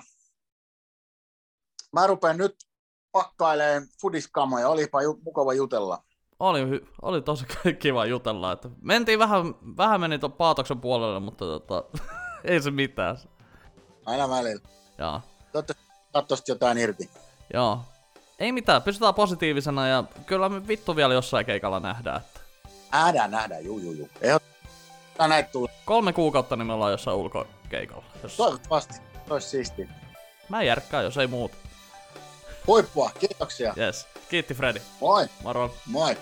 Mä rupean nyt pakkailemaan fudiskamoja. Olipa ju- mukava jutella. Oli, oli tosi kiva jutella. Että mentiin vähän, vähän meni tuon Paatoksen puolelle, mutta tota, ei se mitään. Aina välillä. Joo. Toivottavasti jotain irti. Joo. Ei mitään, pysytään positiivisena ja kyllä me vittu vielä jossain keikalla nähdään. Että... Nähdään, nähdään, juu, juu, juu. näitä tulee. Kolme kuukautta niin me ollaan jossain ulkokeikalla. Jos... Toivottavasti. Olisi siisti. Mä järkkään, jos ei muut. Huippua, kiitoksia. Yes. Kiitti Freddy. Moi. Moro. Moi.